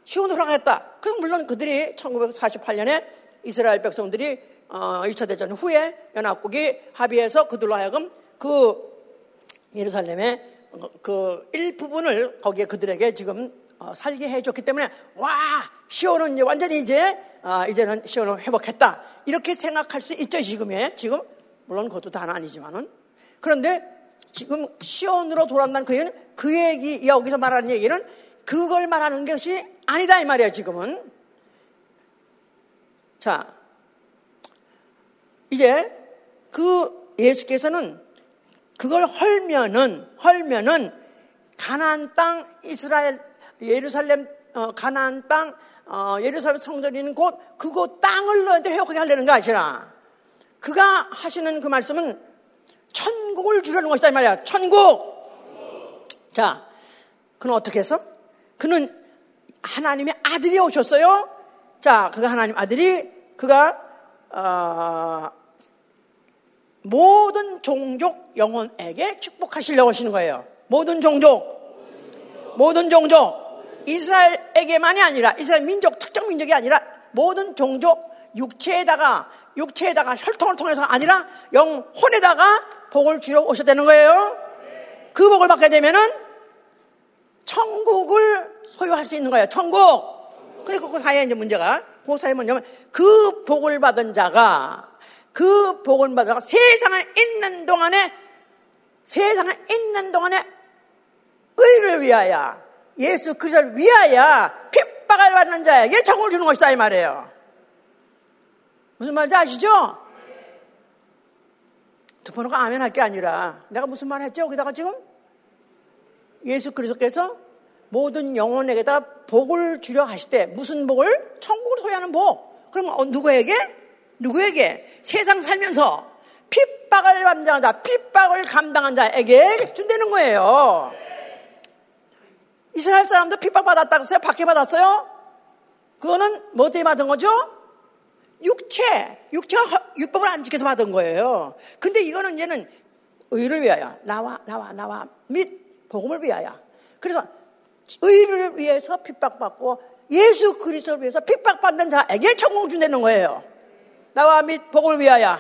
시온으로 돌아가겠다. 그 물론 그들이 1948년에 이스라엘 백성들이 어, 2차 대전 후에 연합국이 합의해서 그들로 하여금 그 예루살렘의 그 일부분을 거기에 그들에게 지금 어, 살게 해줬기 때문에 와 시온은 이제 완전히 이제 아, 이제는 시온을 회복했다 이렇게 생각할 수 있죠 지금에 지금 물론 그것도 다는 아니지만은 그런데 지금 시온으로 돌아온다는 그 얘기는 그 얘기 여기서 말하는 얘기는 그걸 말하는 것이 아니다 이 말이에요 지금은 자 이제 그 예수께서는 그걸 헐면은 헐면은 가나안 땅 이스라엘 예루살렘 어, 가나안 땅 어, 예루살렘 있는 곳 그곳 땅을 너한테 회복하게 하려는 거 아시나? 그가 하시는 그 말씀은 천국을 주려는 것이다 이 말이야. 천국. 자, 그는 어떻게 해서? 그는 하나님의 아들이 오셨어요. 자, 그가 하나님 아들이 그가 어, 모든 종족 영혼에게 축복하시려고 하시는 거예요. 모든 종족, 모든 종족, 이스라엘에게만이 아니라 이스라엘 민족 특정 민족이 아니라 모든 종족 육체에다가 육체에다가 혈통을 통해서 아니라 영혼에다가 복을 주려 오셨다는 거예요. 그 복을 받게 되면은 천국을 소유할 수 있는 거예요. 천국. 그리고 그 사이에 이제 문제가 그 사이에 뭐냐면 그 복을 받은 자가 그 복을 받아가 세상에 있는 동안에 세상에 있는 동안에 의를 위하여 예수 그리스도를 위하여 핍박을 받는 자에게 정을 주는 것이다 이 말이에요. 무슨 말인지 아시죠? 두번호가 아멘 할 게 아니라 내가 무슨 말 했죠? 여기다가 지금 예수 그리스도께서 모든 영혼에게다 복을 주려 하실 때 무슨 복을? 천국을 소유하는 복. 그럼 어, 누구에게? 누구에게? 세상 살면서 핍박을 받는 자, 핍박을 감당한 자에게 준다는 거예요. 이스라엘 사람도 핍박받았다고 했어요? 박해받았어요? 그거는 뭐 때문에 받은 거죠? 육체, 육체, 율법을 안 지켜서 받은 거예요. 근데 이거는 이제는 의를 위하여, 나와, 나와, 나와, 및 복음을 위하여. 그래서 의를 위해서 핍박받고 예수 그리스도를 위해서 핍박받는 자에게 천국 준다는 거예요. 나와 및 복을 위하여.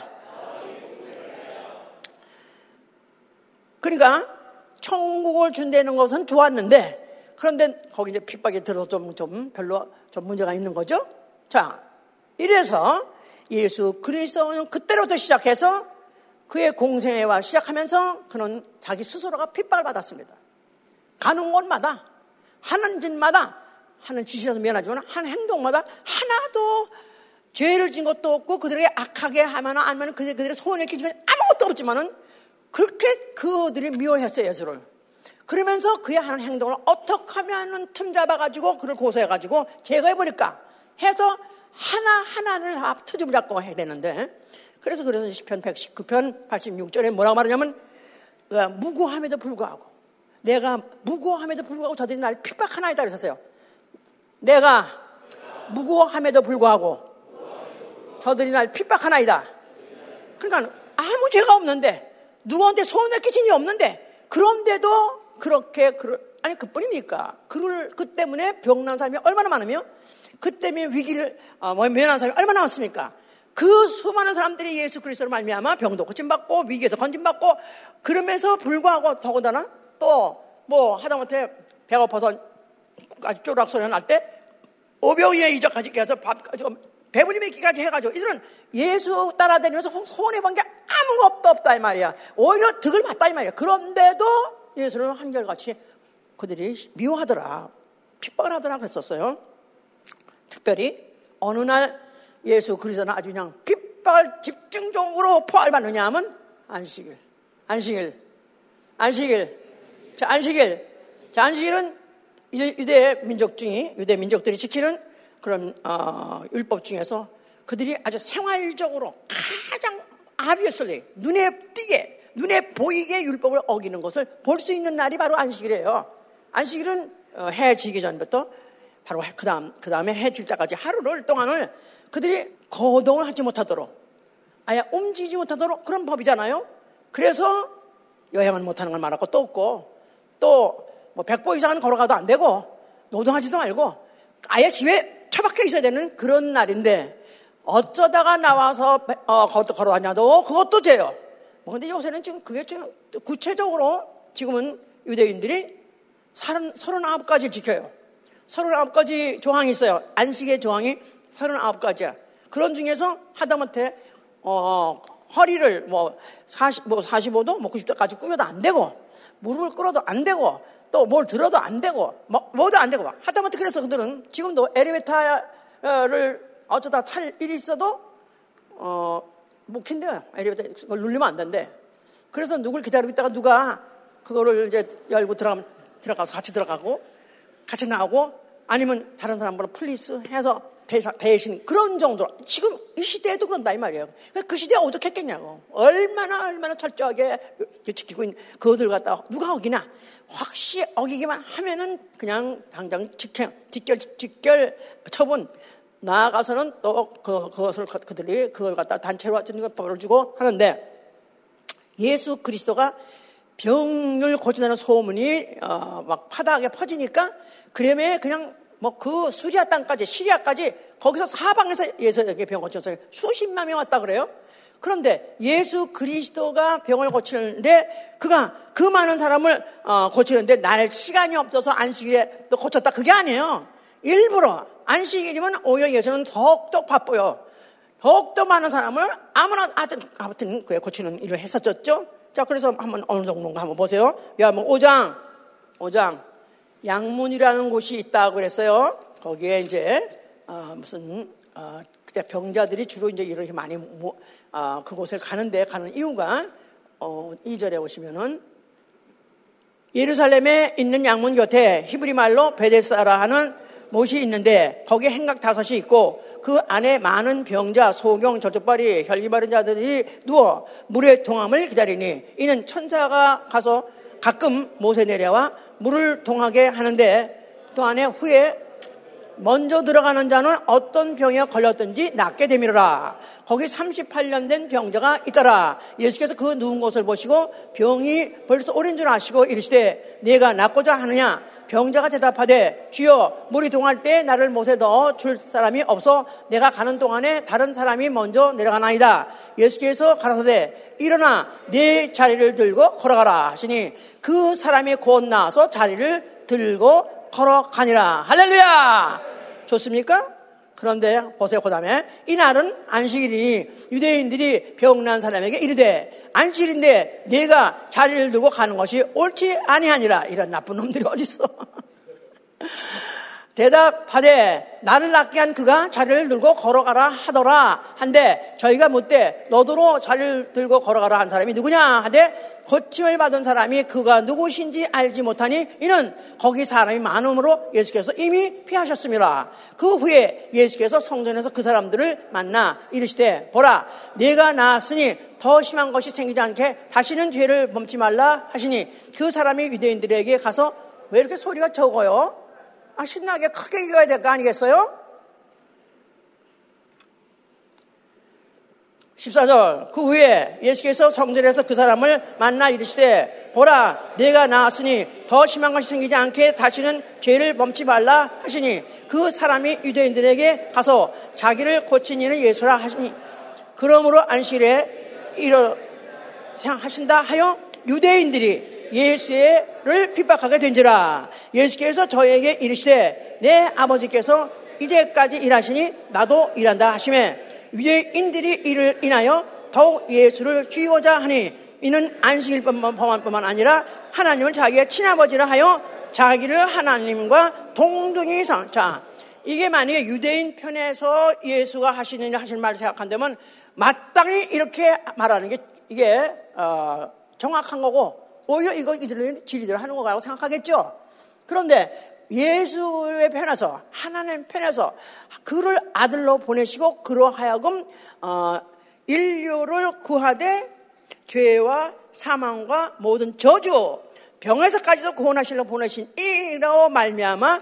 그러니까 천국을 준다는 것은 좋았는데 그런데 거기 이제 핍박이 들어 좀, 좀 별로 좀 문제가 있는 거죠. 자, 이래서 예수 그리스도는 그때로부터 시작해서 그의 공생애와 시작하면서 그는 자기 스스로가 핍박을 받았습니다. 가는 곳마다 하는 짓마다 하는 짓이라서 미안하지만 하는 행동마다 하나도 죄를 진 것도 없고 그들에게 악하게 하거나 아니면 그들, 그들의 소원을 끼치면 아무것도 없지만은 그렇게 그들이 미워했어요, 예수를. 그러면서 그의 하는 행동을 어떻게 하면은 틈 잡아가지고 그를 고소해가지고 제거해버릴까 해서 하나 하나를 다 트집을 잡고 해야 되는데 그래서 그래서 10편 119편 86절에 뭐라고 말하냐면 무고함에도 불구하고 내가 무고함에도 불구하고 저들이 날 핍박하나이다 그랬었어요. 내가 무고함에도 불구하고 저들이 날 핍박하나이다. 그러니까 아무 죄가 없는데 누구한테 손해 끼친 이 없는데 그런데도 그렇게 아니 그뿐입니까? 그를 그 때문에 병난 사람이 얼마나 많으며 그 때문에 위기를 어, 뭐 면한 사람이 얼마나 많습니까? 그 수많은 사람들이 예수 그리스도를 말미암아 병도 고침받고 위기에서 건진받고 그러면서 불구하고 더군다나 또 뭐 하다못해 배고파서 아주 쪼락 소리 날 때 오병이의 이적까지 깨서 밥 배부님 있기까지 해가지고 이들은 예수 따라다니면서 손해본 게 아무것도 없다 이 말이야. 오히려 득을 봤다 이 말이야. 그런데도 예수는 한결같이 그들이 미워하더라. 핍박을 하더라 그랬었어요. 특별히 어느 날 예수 그리스도는 아주 그냥 핍박을 집중적으로 포괄받느냐 하면 안식일. 안식일. 안식일. 자, 안식일. 자, 안식일은 유대 민족 중에, 유대 민족들이 지키는 그런, 어, 율법 중에서 그들이 아주 생활적으로 가장 아비어슬리, 눈에 띄게, 눈에 보이게 율법을 어기는 것을 볼 수 있는 날이 바로 안식일이에요. 안식일은 어, 해 지기 전부터 바로 그 다음, 그 다음에 해질 때까지 하루를 동안을 그들이 거동을 하지 못하도록 아예 움직이지 못하도록 그런 법이잖아요. 그래서 여행을 못하는 걸 말하고 또 없고 또 뭐 백보 이상은 걸어가도 안 되고 노동하지도 말고 아예 집에 처박혀 있어야 되는 그런 날인데 어쩌다가 나와서 어, 걸어다녀도 그것도 죄요. 뭐 근데 요새는 지금 그게 지금 구체적으로 지금은 유대인들이 39가지를 지켜요. 39가지 조항이 있어요. 안식의 조항이 39가지야. 그런 중에서 하다못해 어, 허리를 뭐, 40, 뭐 45도, 뭐 90도까지 꾸며도 안 되고, 무릎을 꿇어도 안 되고, 또 뭘 들어도 안 되고, 뭐, 뭐도 안 되고, 하다못해 그래서 그들은 지금도 엘리베이터를 어쩌다 탈 일이 있어도, 어, 못 킨대요. 엘리베이터 그걸 눌리면 안 된대. 그래서 누굴 기다리고 있다가 누가 그거를 이제 열고 들어가면, 들어가서 같이 들어가고, 같이 나오고, 아니면 다른 사람보고 please 해서 대신 그런 정도로 지금 이 시대에도 그런다 이 말이에요. 그 시대에 오죽했겠냐고. 얼마나 얼마나 철저하게 지키고 있는 그것을 갖다 누가 어기나 확실히 어기기만 하면은 그냥 당장 직행, 직결 직결 처분 나아가서는 또 그, 그것을 그들이 그걸 갖다 단체로 법을 주고 하는데 예수 그리스도가 병을 고치다는 소문이 어, 막 파다하게 퍼지니까 그러면 그냥 뭐 그 수리아 땅까지 시리아까지 거기서 사방에서 예수에게 병 고쳤어요. 수십만 명 왔다 그래요. 그런데 예수 그리스도가 병을 고치는데 그가 그 많은 사람을 어, 고치는데 날 시간이 없어서 안식일에 또 고쳤다 그게 아니에요. 일부러 안식일이면 오히려 예수는 더욱더 바빠요. 더욱더 많은 사람을 아무나 아무튼 아무튼 그에 고치는 일을 했었죠. 자 그래서 한번 어느 정도인가 한번 보세요. 야뭐 5장 5장 양문이라는 곳이 있다고 그랬어요. 거기에 이제 어, 무슨 어, 그때 병자들이 주로 이제 이렇게 많이 모, 어, 그곳을 가는데 가는 이유가 어, 2절에 보시면은 예루살렘에 있는 양문 곁에 히브리 말로 베데사라 하는 못이 있는데 거기에 행각 다섯이 있고 그 안에 많은 병자, 소경, 저쪽발이, 혈기 바른 자들이 누워 물의 동함을 기다리니 이는 천사가 가서 가끔 못에 내려와 물을 동하게 하는데 또 안에 후에 먼저 들어가는 자는 어떤 병에 걸렸든지 낫게 되밀어라. 거기 38년 된 병자가 있더라. 예수께서 그 누운 것을 보시고 병이 벌써 오랜 줄 아시고 이르시되 내가 낫고자 하느냐? 병자가 대답하되 주여 물이 동할 때 나를 못에 넣어 줄 사람이 없어 내가 가는 동안에 다른 사람이 먼저 내려가나이다. 예수께서 가라사대 일어나 내 자리를 들고 걸어가라 하시니 그 사람이 곧 나와서 자리를 들고 걸어가니라. 할렐루야! 좋습니까? 그런데 보세요, 그 다음에. 이날은 안식일이니 유대인들이 병난 사람에게 이르되 안식일인데 내가 자리를 들고 가는 것이 옳지 아니하니라. 이런 나쁜 놈들이 어딨어. 대답하되 나를 낫게 한 그가 자리를 들고 걸어가라 하더라 한데 저희가 묻되 너도로 자리를 들고 걸어가라 한 사람이 누구냐 하되 고침을 받은 사람이 그가 누구신지 알지 못하니 이는 거기 사람이 많음으로 예수께서 이미 피하셨습니다. 그 후에 예수께서 성전에서 그 사람들을 만나 이르시되 보라 내가 나았으니 더 심한 것이 생기지 않게 다시는 죄를 범치 말라 하시니 그 사람이 유대인들에게 가서 왜 이렇게 소리가 적어요? 아, 신나게 크게 이겨야 될 거 아니겠어요? 14절 그 후에 예수께서 성전에서 그 사람을 만나 이르시되 보라 내가 나왔으니 더 심한 것이 생기지 않게 다시는 죄를 범치 말라 하시니 그 사람이 유대인들에게 가서 자기를 고친 이는 예수라 하시니 그러므로 안식일에 이러 생각하신다 하여 유대인들이 예수를 핍박하게 된지라 예수께서 저에게 이르시되 내 아버지께서 이제까지 일하시니 나도 일한다 하시매 유대인들이 이를 인하여 더욱 예수를 죽이고자 하니 이는 안식일 뿐만 아니라 하나님을 자기의 친아버지라 하여 자기를 하나님과 동등히 상. 자, 이게 만약에 유대인 편에서 예수가 하시는 하실 말을 생각한다면 마땅히 이렇게 말하는 게 이게 어, 정확한 거고 오히려 이거 이들은 진리대로 하는 거라고 생각하겠죠. 그런데 예수의 편에서 하나님 편에서 그를 아들로 보내시고 그로 하여금 어, 인류를 구하되 죄와 사망과 모든 저주 병에서까지도 구원하시려 보내신 이로 말미암아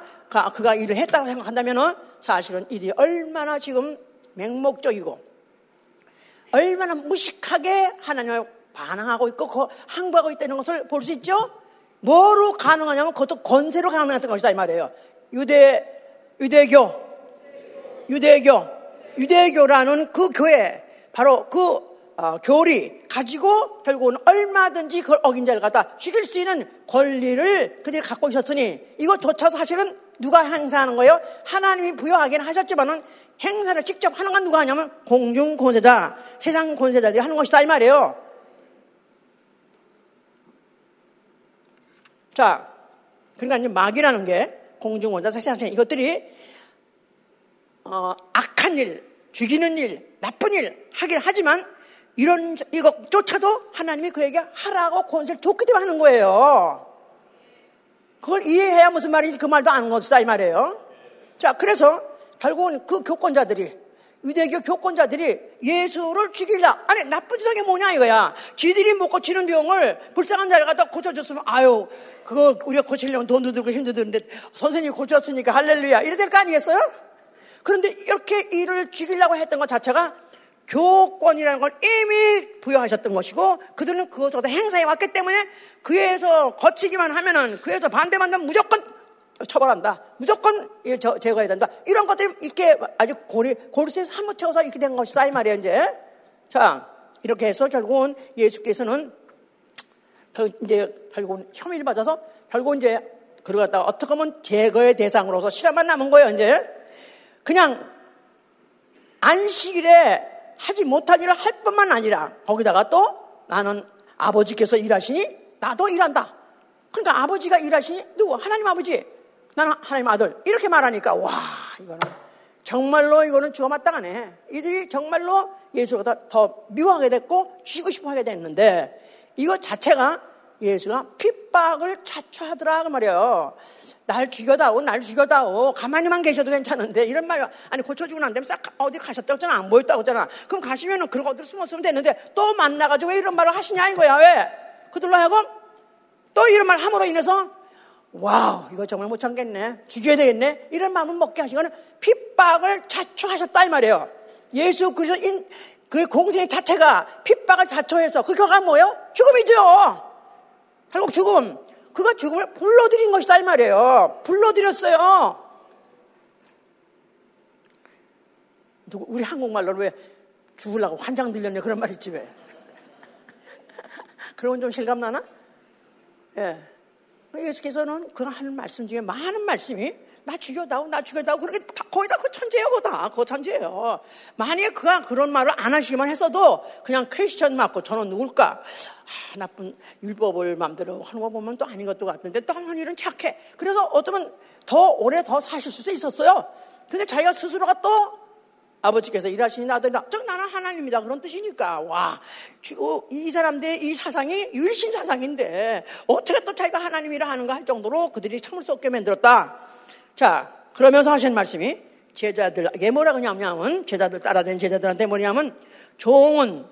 그가 일을 했다고 생각한다면 사실은 일이 얼마나 지금 맹목적이고 얼마나 무식하게 하나님을 반항하고 있고 항부하고 있다는 것을 볼 수 있죠. 뭐로 가능하냐면 그것도 권세로 가능했던 것이다 이 말이에요. 유대 유대교 유대교 유대교라는 그 교회 바로 그 어, 교리 가지고 결국은 얼마든지 그걸 어긴 자를 갖다 죽일 수 있는 권리를 그들이 갖고 있었으니 이것조차 사실은 누가 행사하는 거예요? 하나님이 부여하기는 하셨지만은 행사를 직접 하는 건 누가 하냐면 공중 권세자, 세상 권세자들이 하는 것이다 이 말이에요. 자, 그러니까 이제 마귀라는 게 공중 권자, 세상 권 이것들이 어, 악한 일, 죽이는 일, 나쁜 일 하긴 하지만 이런 이것조차도 하나님이 그에게 하라고 권세를 줬기 때문에 하는 거예요. 그걸 이해해야 무슨 말인지 그 말도 아는 것이다 이 말이에요. 자, 그래서 결국은 그 교권자들이 유대교 교권자들이 예수를 죽이려 아니 나쁜 짓한 게 뭐냐 이거야. 지들이 못 고치는 병을 불쌍한 자를 갖다 고쳐줬으면 아유 그거 우리가 고치려면 돈도 들고 힘도 드는데 선생님이 고쳤으니까 할렐루야 이래 될 거 아니겠어요? 그런데 이렇게 일을 죽이려고 했던 것 자체가 교권이라는 걸 이미 부여하셨던 것이고 그들은 그것을 행사해 왔기 때문에 그에서 거치기만 하면은 그에서 반대만 하면 무조건 처벌한다. 무조건 제거해야 된다. 이런 것들이 이렇게 아주 고리, 골수에 사무쳐서 이렇게 된 것이다. 이 말이에요, 이제. 자, 이렇게 해서 결국은 예수께서는 이제 결국은 혐의를 받아서 결국 이제 그러갔다가 어떻게 하면 제거의 대상으로서 시간만 남은 거예요, 이제. 그냥 안식일에 하지 못한 일을 할 뿐만 아니라 거기다가 또 나는 아버지께서 일하시니 나도 일한다. 그러니까 아버지가 일하시니 누구? 하나님 아버지. 나는 하나님 아들. 이렇게 말하니까 와 이거는 정말로 이거는 주가 마땅하네. 이들이 정말로 예수보다 더 미워하게 됐고 죽이고 싶어 하게 됐는데 이거 자체가 예수가 핍박을 자초하더라 그 말이에요. 날 죽여다오, 날 죽여다오. 가만히만 계셔도 괜찮은데 이런 말 아니 고쳐주고 난 다음에 싹 어디 가셨다고 했잖아. 안 보였다고 했잖아. 그럼 가시면은 그런 것들 숨었으면 되는데 또 만나가지고 왜 이런 말을 하시냐 이거야 왜? 그들로 하여금 또 이런 말 함으로 인해서 wow 이거 정말 못 참겠네. 죽여야 되겠네. 이런 마음을 먹게 하시거는 핍박을 자초하셨다 이 말이에요. 예수 그리스도 그 공생 자체가 핍박을 자초해서 그 결과가 뭐예요? 죽음이죠. 결국 죽음. 그가 죽음을 불러들인 것이다 이 말이에요. 불러들였어요. 누구 우리 한국말로 왜 죽으려고 환장 들렸냐 그런 말 있지 왜? 그런 좀 실감 나나? 예. 예수께서는 그런 하는 말씀 중에 많은 말씀이 나 죽여다오, 나 죽여다오. 그렇게 거의 다 그 천재예요, 그거 다. 그거 천재예요. 만약에 그가 그런 말을 안 하시기만 했어도 그냥 크리스천 맞고 저는 누굴까? 아, 나쁜 율법을 마음대로 하는 거 보면 또 아닌 것도 같은데 또 하는 일은 착해. 그래서 어쩌면 더 오래 더 사실 수 있었어요. 근데 자기가 스스로가 또 아버지께서 일하시니 나도 즉 나는 하나님이다 그런 뜻이니까 와 이 사람들의 이 사상이 율신 사상인데 어떻게 또 자기가 하나님이라 하는가 할 정도로 그들이 참을 수 없게 만들었다. 자, 그러면서 하신 말씀이 제자들에게 뭐라 그러냐면 제자들 따라된 제자들한테 뭐냐면 종은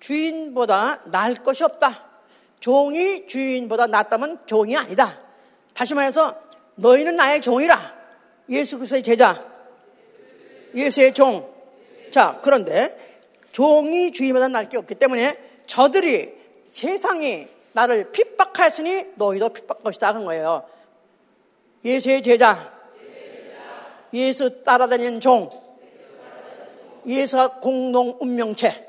주인보다 나을 것이 없다. 종이 주인보다 낫다면 종이 아니다. 다시 말해서 너희는 나의 종이라. 예수 그리스도의 제자. 예수의 종. 자, 그런데 종이 주인보다 나을 게 없기 때문에 저들이 세상이 나를 핍박하였으니 너희도 핍박 것이다 한 거예요. 예수의 제자. 예수 따라다니는 종, 예수가 공동 운명체.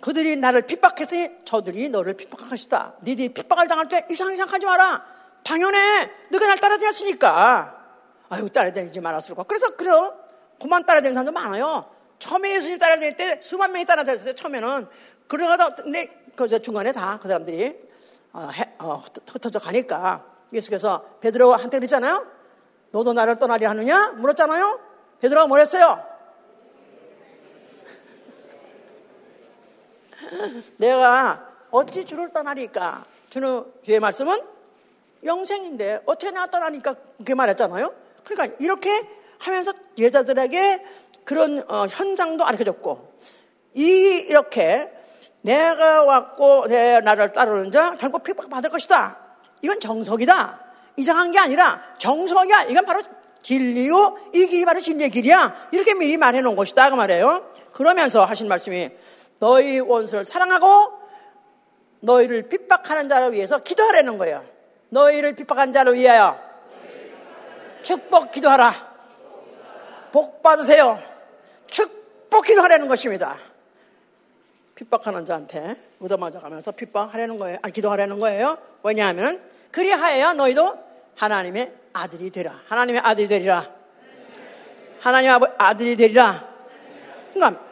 그들이 나를 핍박했으니 저들이 너를 핍박할 것이다. 니들이 핍박을 당할 때 이상 이상 하지 마라. 당연해. 너가 날 따라다녔으니까. 아유 따라다니지 말았을 거야. 그래서 그래요. 그만 따라다니는 사람도 많아요. 처음에 예수님 따라다닐 때 수만 명이 따라다녔어요. 처음에는 그러다가 근데 그 중간에 다 그 사람들이 어, 해, 어, 흩어져 가니까 예수께서 베드로한테 그랬잖아요. 너도 나를 떠나리 하느냐? 물었잖아요? 베드로가 뭐랬어요? 내가 어찌 주를 떠나리까? 주는 주의 말씀은 영생인데 어떻게 나 떠나니까 그렇게 말했잖아요. 그러니까 이렇게 하면서 여자들에게 그런 어, 현상도 알려줬고 이 이렇게 내가 왔고 내 나를 따르는 자 결국 핍박 받을 것이다. 이건 정석이다. 이상한 게 아니라 정석이야. 이건 바로 진리요. 이 길이 바로 진리의 길이야. 이렇게 미리 말해 놓은 것이다. 그 말이에요. 그러면서 하신 말씀이 너희 원수를 사랑하고 너희를 핍박하는 자를 위해서 기도하라는 거예요. 너희를 핍박한 자를 위하여 축복 기도하라. 복 받으세요. 축복 기도하라는 것입니다. 핍박하는 자한테 얻어맞아 가면서 핍박하라는 거예요. 아니, 기도하라는 거예요. 왜냐하면 그리하여 너희도 하나님의 아들이 되라. 하나님의 아들이 되리라. 하나님 의 아들이 되리라. 그러니까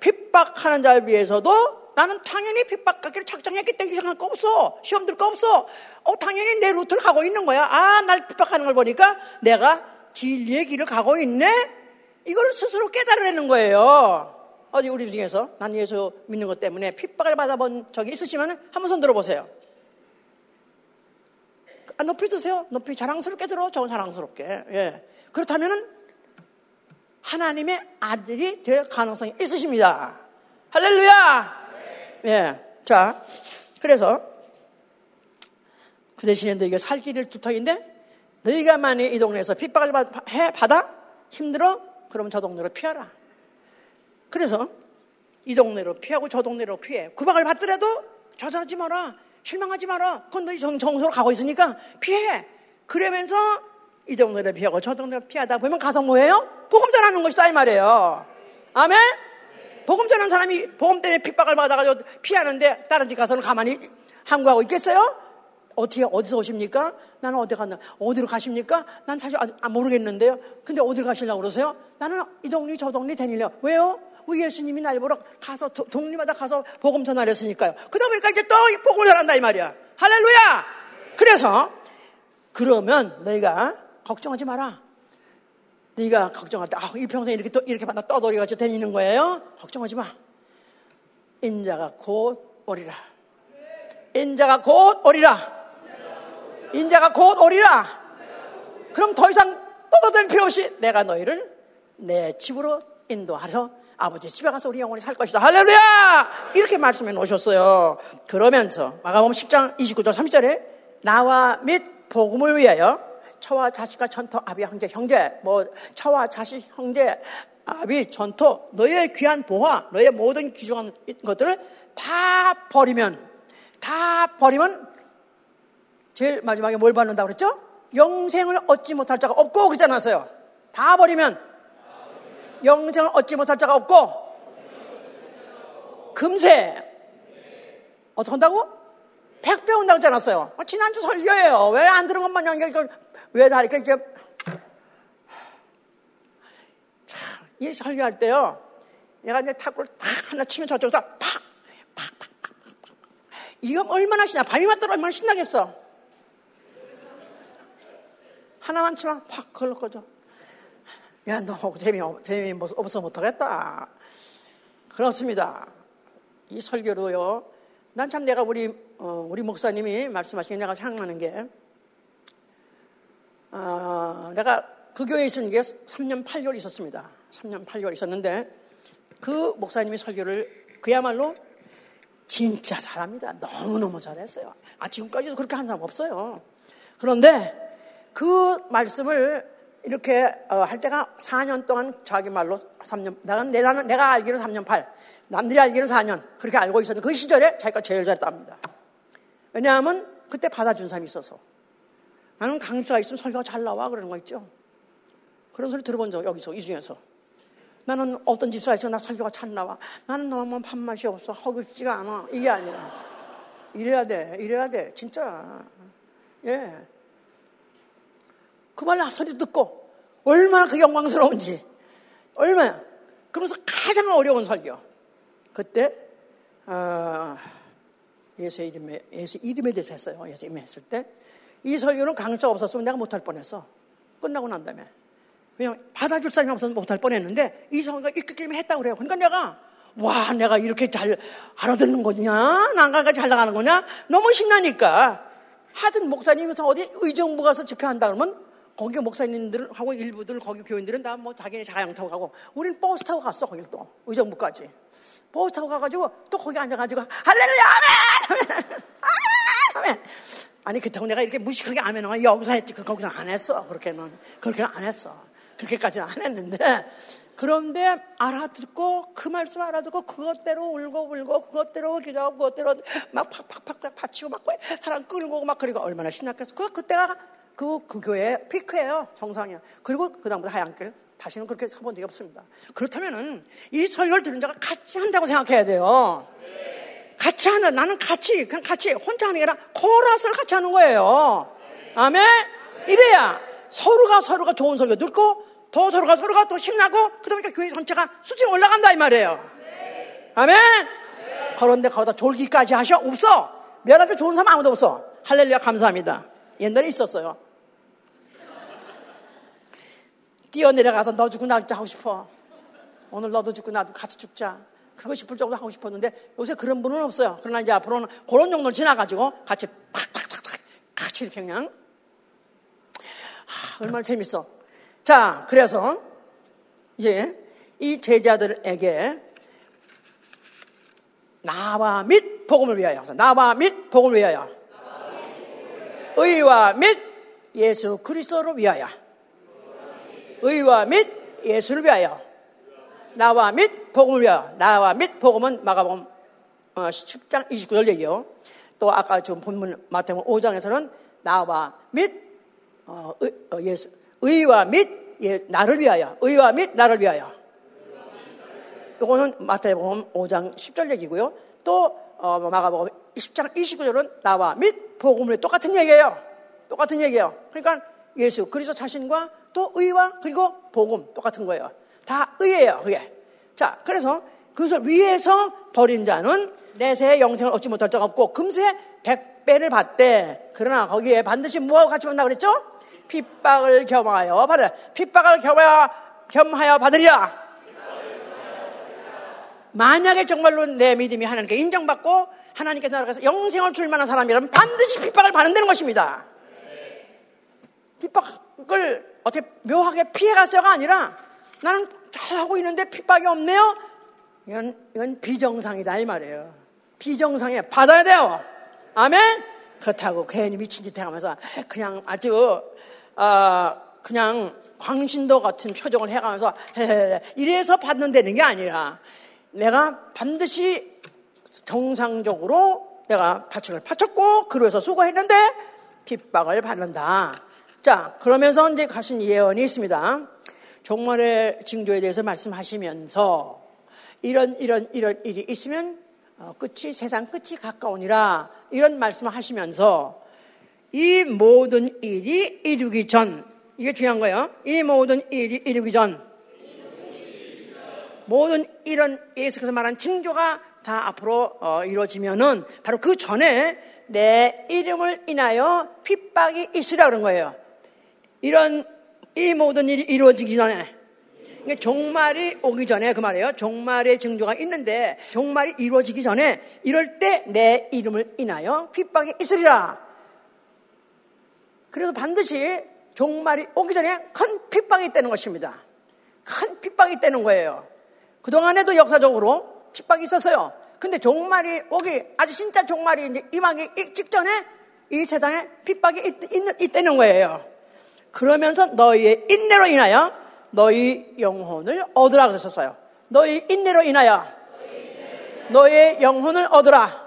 핍박하는 자를 위해서도 나는 당연히 핍박하기를 작정했기 때문에 이상할 거 없어. 시험 들 거 없어. 어, 당연히 내 루트를 가고 있는 거야. 아, 날 핍박하는 걸 보니까 내가 진리의 길을 가고 있네? 이걸 스스로 깨달으라는 거예요. 어디 우리 중에서 난 예수 믿는 것 때문에 핍박을 받아본 적이 있으시면 한번 손 들어보세요. 아, 높이 드세요. 높이 자랑스럽게 들어. 저건 자랑스럽게. 예. 그렇다면은 하나님의 아들이 될 가능성이 있으십니다. 할렐루야! 예. 자, 그래서 그 대신에 너희가 살 길을 두터인데 너희가 만약 이 동네에서 핍박을 해 받아 힘들어 그러면 저 동네로 피하라. 그래서 이 동네로 피하고 저 동네로 피해. 구박을 받더라도 좌절하지 마라. 실망하지 마라. 그건 너희 정, 정서로 가고 있으니까 피해. 그러면서 이 동네를 피하고 저 동네를 피하다 보면 가서 뭐예요? 복음 전하는 것이다 이 말이에요. 아멘? 복음 전하는 사람이 복음 때문에 핍박을 받아가지고 피하는데 다른 집 가서는 가만히 항구하고 있겠어요? 어떻게 어디서 오십니까? 나는 어디 갔나? 어디로 가십니까? 난 사실 아, 모르겠는데요. 근데 어디로 가시려고 그러세요? 나는 이 동네 저 동네 다니려. 왜요? 우리 예수님이 날 보러 가서 도, 동리마다 가서 복음 전하를 했으니까요. 그러다 보니까 이제 또 복음을 전한다 이 말이야. 할렐루야! 그래서 그러면 너희가 걱정하지 마라. 네가 걱정할 때, 아, 이 평생 이렇게 또, 이렇게 만나 떠돌이가지고 다니는 거예요? 걱정하지 마. 인자가 곧 오리라. 인자가 곧 오리라. 인자가 곧 오리라. 그럼 더 이상 떠돌 필요 없이 내가 너희를 내 집으로 인도하서 아버지 집에 가서 우리 영혼이 살 것이다. 할렐루야! 이렇게 말씀해 놓으셨어요. 그러면서 마가복음 10장 29절 30절에 나와 및 복음을 위하여 처와 자식과 전토 아비 형제 형제 뭐 처와 자식 형제 아비 전토 너의 귀한 보화 너의 모든 귀중한 것들을 다 버리면 다 버리면 제일 마지막에 뭘 받는다고 그랬죠? 영생을 얻지 못할 자가 없고 그러지 않았어요. 다 버리면 영생을 얻지 못할 자가 없고 금세 어떻게 한다고? 백배 온다고 하지 않았어요. 아, 지난주 설교예요. 왜 안 들은 것만 양 이거 왜다 이렇게 이렇게 참, 이 설교할 때요. 내가 이제 탁구를 탁 하나 치면 저쪽에서 팍, 팍, 팍, 팍, 팍, 팍. 이거 얼마나 신나? 밤이 맞더라 얼마나 신나겠어? 하나만 치면 팍 걸러 꺼져. 야, 너 재미, 재미 없어 못하겠다. 그렇습니다. 이 설교로요. 난 참 내가 우리, 어, 우리 목사님이 말씀하신 게 내가 생각나는 게, 어, 내가 그 교회에 있은 게 3년 8개월 있었습니다. 3년 8개월 있었는데, 그 목사님이 설교를 그야말로 진짜 잘합니다. 너무너무 잘했어요. 아, 지금까지도 그렇게 한 사람 없어요. 그런데 그 말씀을 이렇게 어, 할 때가 4년 동안 자기 말로 3년, 나는, 내가, 내가 알기로 3년 8, 남들이 알기로 4년, 그렇게 알고 있었는데 그 시절에 자기가 제일 잘했답니다. 왜냐하면 그때 받아준 사람이 있어서. 나는 강수가 있으면 설교가 잘 나와, 그러는 거 있죠. 그런 소리 들어본 적, 여기서, 이 중에서. 나는 어떤 집사에서 나 설교가 잘 나와. 나는 너무 밥맛이 없어. 허고 싶지가 않아. 이게 아니라. 이래야 돼, 이래야 돼. 진짜. 예. 그 말 소리 듣고 얼마나 그 영광스러운지 얼마나 그러면서 가장 어려운 설교 그때 어, 예수의 이름에 예수 이름에 대해서 했어요. 예수 이름에 했을 때 이 설교는 강조가 없었으면 내가 못할 뻔했어. 끝나고 난 다음에 그냥 받아줄 사람이 없어서 못할 뻔했는데 이 설교가 이끌기만 했다고 그래요. 그러니까 내가 와, 내가 이렇게 잘 알아듣는 거냐? 난가가 잘 나가는 거냐? 너무 신나니까. 하든 목사님에서 어디 의정부 가서 집회한다 그러면 거기 목사님들하고 일부들 거기 교인들은 다 뭐 자기네 자양 타고 가고 우리는 버스 타고 갔어 거길 또 의정부까지 버스 타고 가가지고 또 거기 앉아가지고 할렐루야 아멘 아멘 아멘 아 니 그렇다고 내가 이렇게 무식하게 아멘을 여기서 했지 그 거기서 안 했어 그렇게는 그렇게는 안 했어 그렇게까지는 안 했는데 그런데 알아듣고 그 말씀 알아듣고 그것대로 울고 울고 그것대로 기도하고 그것대로 막 팍팍팍 받치고 막 사람 끌고 막 그리고 얼마나 신났겠어 그 그때가 그, 그 교회 피크예요. 정상이야. 그리고 그 다음부터 하얀길. 다시는 그렇게 해본 적이 없습니다. 그렇다면은 이 설교를 들은 자가 같이 한다고 생각해야 돼요. 같이 하는, 나는 같이, 그냥 같이, 혼자 하는 게 아니라 코러스를 같이 하는 거예요. 아멘? 이래야 서로가 서로가 좋은 설교 듣고 더 서로가 서로가 또 신나고 그러니까 교회 전체가 수준이 올라간다 이 말이에요. 아멘? 그런데 거기다 졸기까지 하셔? 없어. 면하게 좋은 사람 아무도 없어. 할렐루야 감사합니다. 옛날에 있었어요. 뛰어내려가서 너 죽고 나 하고 싶어. 오늘 너도 죽고 나도 같이 죽자. 그러고 싶을 정도 하고 싶었는데 요새 그런 분은 없어요. 그러나 이제 앞으로는 그런 정도를 지나가지고 같이 팍탁탁탁 같이 이렇게 그냥. 하, 얼마나 재밌어. 자, 그래서 이제 이 제자들에게 나와 및 복음을 위하여. 나와 및 복음을 위하여. 의와 및 예수 그리스도를 위하여. 의와 및 예수를 위하여 나와 및 복음을 위하여 나와 및 복음은 마가복음 10장 어, 29절 얘기요. 또 아까 지금 본문 마태복음 5장에서는 나와 및 어, 의, 어, 예수, 의와 및 예, 나를 위하여 의와 및 나를 위하여 이거는 마태복음 5장 10절 얘기고요. 또 어, 마가복음 10장 29절은 나와 및 복음을 똑같은 얘기예요. 똑같은 얘기예요. 그러니까 예수 그리스도 자신과 또 의와 그리고 복음 똑같은 거예요. 다 의예요, 그게. 자, 그래서 그것을 위해서 버린 자는 내세의 영생을 얻지 못할 자가 없고 금세 백배를 받대. 그러나 거기에 반드시 뭐하고 같이 만나 그랬죠? 핍박을 겸하여 받으 핍박을 겸하여, 겸하여 받으리라. 만약에 정말로 내 믿음이 하나님께 인정받고 하나님께 나아가서 영생을 줄 만한 사람이라면 반드시 핍박을 받는다는 것입니다. 핍박을 어떻게 묘하게 피해갔어요가 아니라 나는 잘하고 있는데 핍박이 없네요? 이건, 이건 비정상이다 이 말이에요. 비정상에 받아야 돼요. 아멘? 그렇다고 괜히 미친 짓 해가면서 그냥 아주 어, 그냥 광신도 같은 표정을 해가면서 이래서 받는다는 게 아니라 내가 반드시 정상적으로 내가 바치을 바쳤고 그러해서 수고했는데 핍박을 받는다. 자, 그러면서 이제 가신 예언이 있습니다. 종말의 징조에 대해서 말씀하시면서 이런 이런 이런 일이 있으면 어, 끝이 세상 끝이 가까우니라 이런 말씀을 하시면서 이 모든 일이 이루기 전 이게 중요한 거예요. 이 모든 일이 이루기 전 모든 이런 예수께서 말한 징조가 다 앞으로 어, 이루어지면은 바로 그 전에 내 이름을 인하여 핍박이 있으라 그런 거예요. 이런 이 모든 일이 이루어지기 전에 그러니까 종말이 오기 전에 그 말이에요. 종말의 징조가 있는데 종말이 이루어지기 전에 이럴 때 내 이름을 인하여 핍박이 있으리라. 그래서 반드시 종말이 오기 전에 큰 핍박이 있다는 것입니다. 큰 핍박이 있다는 거예요. 그동안에도 역사적으로 핍박이 있었어요. 근데 종말이 오기, 아주 진짜 종말이 이제 임하기 직전에 이 세상에 핍박이 있, 있, 있다는 거예요. 그러면서 너희의 인내로 인하여 너희 영혼을 얻으라 그랬었어요. 너희 인내로 인하여 너의 영혼을 얻으라.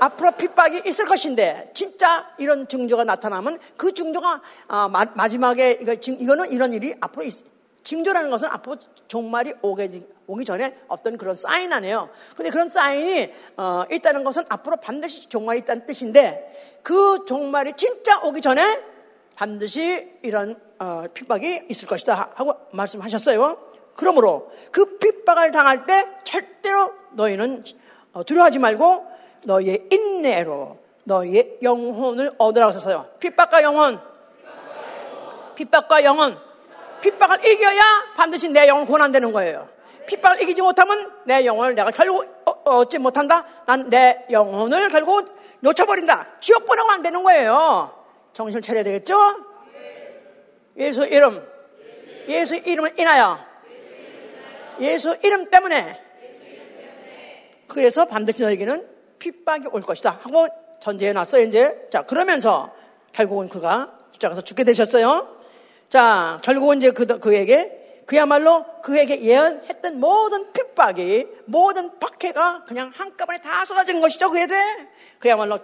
앞으로 핍박이 있을 것인데 진짜 이런 증조가 나타나면 그 증조가 아, 마, 지막에 이거, 이거는 이런 일이 앞으로 있, 징조라는 것은 앞으로 종말이 오기, 오기 전에 어떤 그런 사인 아니에요. 근데 그런 사인이 어, 있다는 것은 앞으로 반드시 종말이 있다는 뜻인데 그 종말이 진짜 오기 전에 반드시 이런 어, 핍박이 있을 것이다 하고 말씀하셨어요. 그러므로 그 핍박을 당할 때 절대로 너희는 어, 두려워하지 말고 너희의 인내로 너희의 영혼을 얻으라고 하셨어요. 핍박과 영혼. 핍박과 영혼. 핍박을 이겨야 반드시 내 영혼 고난되는 거예요. 핍박을 이기지 못하면 내 영혼을 내가 결국 어, 얻지 못한다. 난 내 영혼을 결국 놓쳐버린다. 지옥 보내고 안 되는 거예요. 정신 차려야 되겠죠? 예수 이름. 예수 이름을 인하여. 예수 이름 때문에. 그래서 반드시 너에게는 핍박이 올 것이다. 하고 전제해 놨어요, 이제. 자, 그러면서 결국은 그가 십자가에서 죽게 되셨어요. 자, 결국은 이제 그, 그에게 그야말로 그에게 예언했던 모든 핍박이 모든 박해가 그냥 한꺼번에 다 쏟아지는 것이죠. 그에 대해 그야말로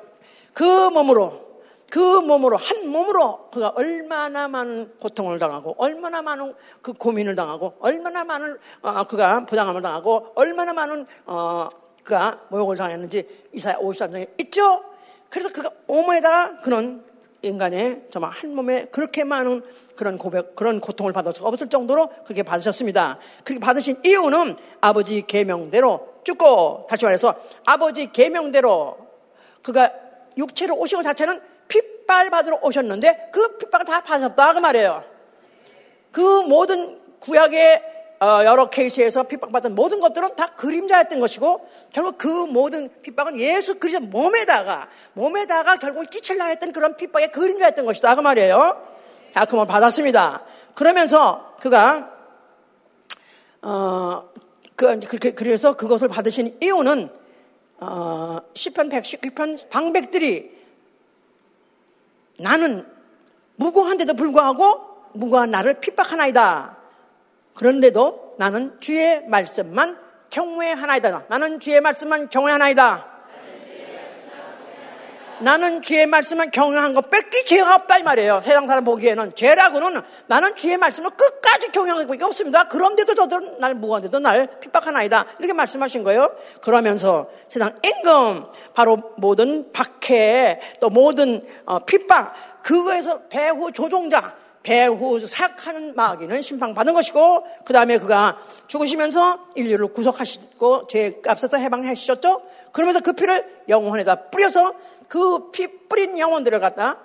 그 몸으로 그 몸으로 한 몸으로 그가 얼마나 많은 고통을 당하고 얼마나 많은 그 고민을 당하고 얼마나 많은 어, 그가 부당함을 당하고 얼마나 많은 어, 그가 모욕을 당했는지 이사야 53장에 있죠. 그래서 그가 오모에다가 그런 인간의 정말 한 몸에 그렇게 많은 그런 고백, 그런 고통을 받을 수 없을 정도로 그렇게 받으셨습니다. 그렇게 받으신 이유는 아버지 계명대로 죽고 다시 말해서 아버지 계명대로 그가 육체로 오신 것 자체는 핏발 받으러 오셨는데 그 핏발을 다 받으셨다 그 말이에요. 그 모든 구약의 어, 여러 케이스에서 핍박받은 모든 것들은 다 그림자였던 것이고 결국 그 모든 핍박은 예수 그리스도 몸에다가 몸에다가 결국 끼칠라 했던 그런 핍박의 그림자였던 것이다 그 말이에요. 아픔을 받았습니다. 그러면서 그가 어, 그, 그렇게 그래서 그것을 받으신 이유는 어, 10편 119편 방백들이 나는 무고한데도 불구하고 무고한 나를 핍박하나이다. 그런데도 나는 주의 말씀만 경외하나이다. 나는 주의 말씀만 경외하나이다. 나는 주의 말씀만 경외한 것 뺏기 죄가 없다 이 말이에요. 세상 사람 보기에는 죄라고는 나는 주의 말씀을 끝까지 경외하고 있 없습니다. 그런데도 저들은 날 무고한데도 날 핍박하나이다. 이렇게 말씀하신 거예요. 그러면서 세상 임금 바로 모든 박해 또 모든 어, 핍박 그거에서 배후 조종자 배후 사악하는 마귀는 심판받은 것이고 그 다음에 그가 죽으시면서 인류를 구속하시고 죄 앞서서 해방하셨죠. 그러면서 그 피를 영혼에다 뿌려서 그 피 뿌린 영혼들을 갖다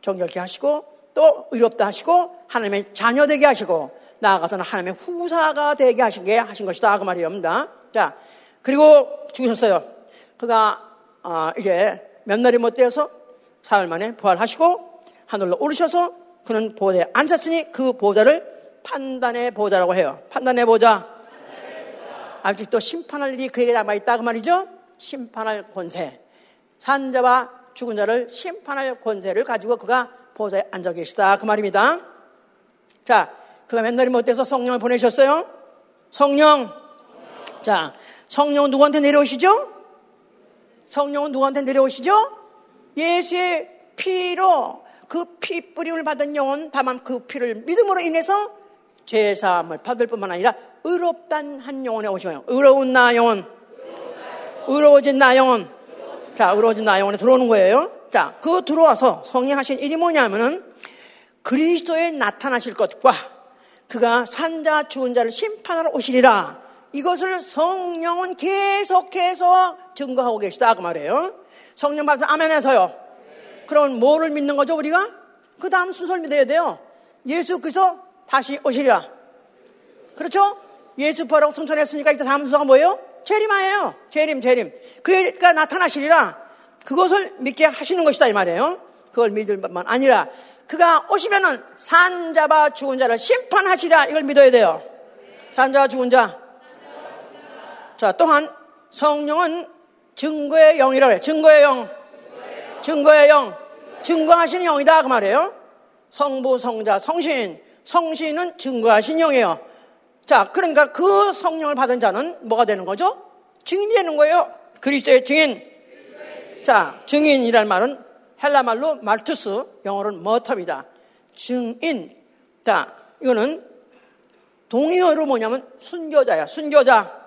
정결케 하시고 또 의롭다 하시고 하나님의 자녀 되게 하시고 나아가서는 하나님의 후사가 되게 하신 게 하신 것이다 그 말이옵니다. 자 그리고 죽으셨어요. 그가 아, 이제 몇 날이 못 되어서 사흘 만에 부활하시고 하늘로 오르셔서 그는 보좌에 앉았으니 그 보좌를 판단의 보좌라고 해요. 판단의 보좌. 아직도 심판할 일이 그에게 남아있다 그 말이죠. 심판할 권세. 산자와 죽은 자를 심판할 권세를 가지고 그가 보좌에 앉아 계시다 그 말입니다. 자, 그가 맨날이 못돼서 성령을 보내셨어요. 성령. 자, 성령은 누구한테 내려오시죠? 성령은 누구한테 내려오시죠? 예수의 피로 그 피 뿌림을 받은 영혼 다만 그 피를 믿음으로 인해서 죄사함을 받을 뿐만 아니라 의롭단 한 영혼에 오시면 의로운 나 영혼 의로워진 나 영혼 자 의로워진 나 영혼에 들어오는 거예요 자 그 들어와서 성령 하신 일이 뭐냐면은 그리스도에 나타나실 것과 그가 산자 죽은 자를 심판하러 오시리라 이것을 성령은 계속해서 증거하고 계시다 그 말이에요 성령 받으면 아멘해서요 그럼 뭐를 믿는 거죠, 우리가? 그 다음 순서를 믿어야 돼요. 예수 그리스도 다시 오시리라. 그렇죠? 예수 부활하고 승천했으니까 이제 다음 순서가 뭐예요? 재림하예요. 재림, 재림. 그가 나타나시리라. 그것을 믿게 하시는 것이다 이 말이에요. 그걸 믿을 것만 아니라 그가 오시면은 산자바 죽은 자를 심판하시라 이걸 믿어야 돼요. 산 자와 죽은 자. 자 또한 성령은 증거의 영이라고 해요. 증거의 영. 증거의 영. 증거하시는 영이다 그 말이에요. 성부, 성자, 성신. 성신은 증거하신 영이에요. 자, 그러니까 그 성령을 받은 자는 뭐가 되는 거죠? 증인이 되는 거예요. 그리스도의 증인. 자, 증인이란 말은 헬라 말로 말투스, 영어로는 머터입니다. 증인. 자, 이거는 동의어로 뭐냐면 순교자야. 순교자.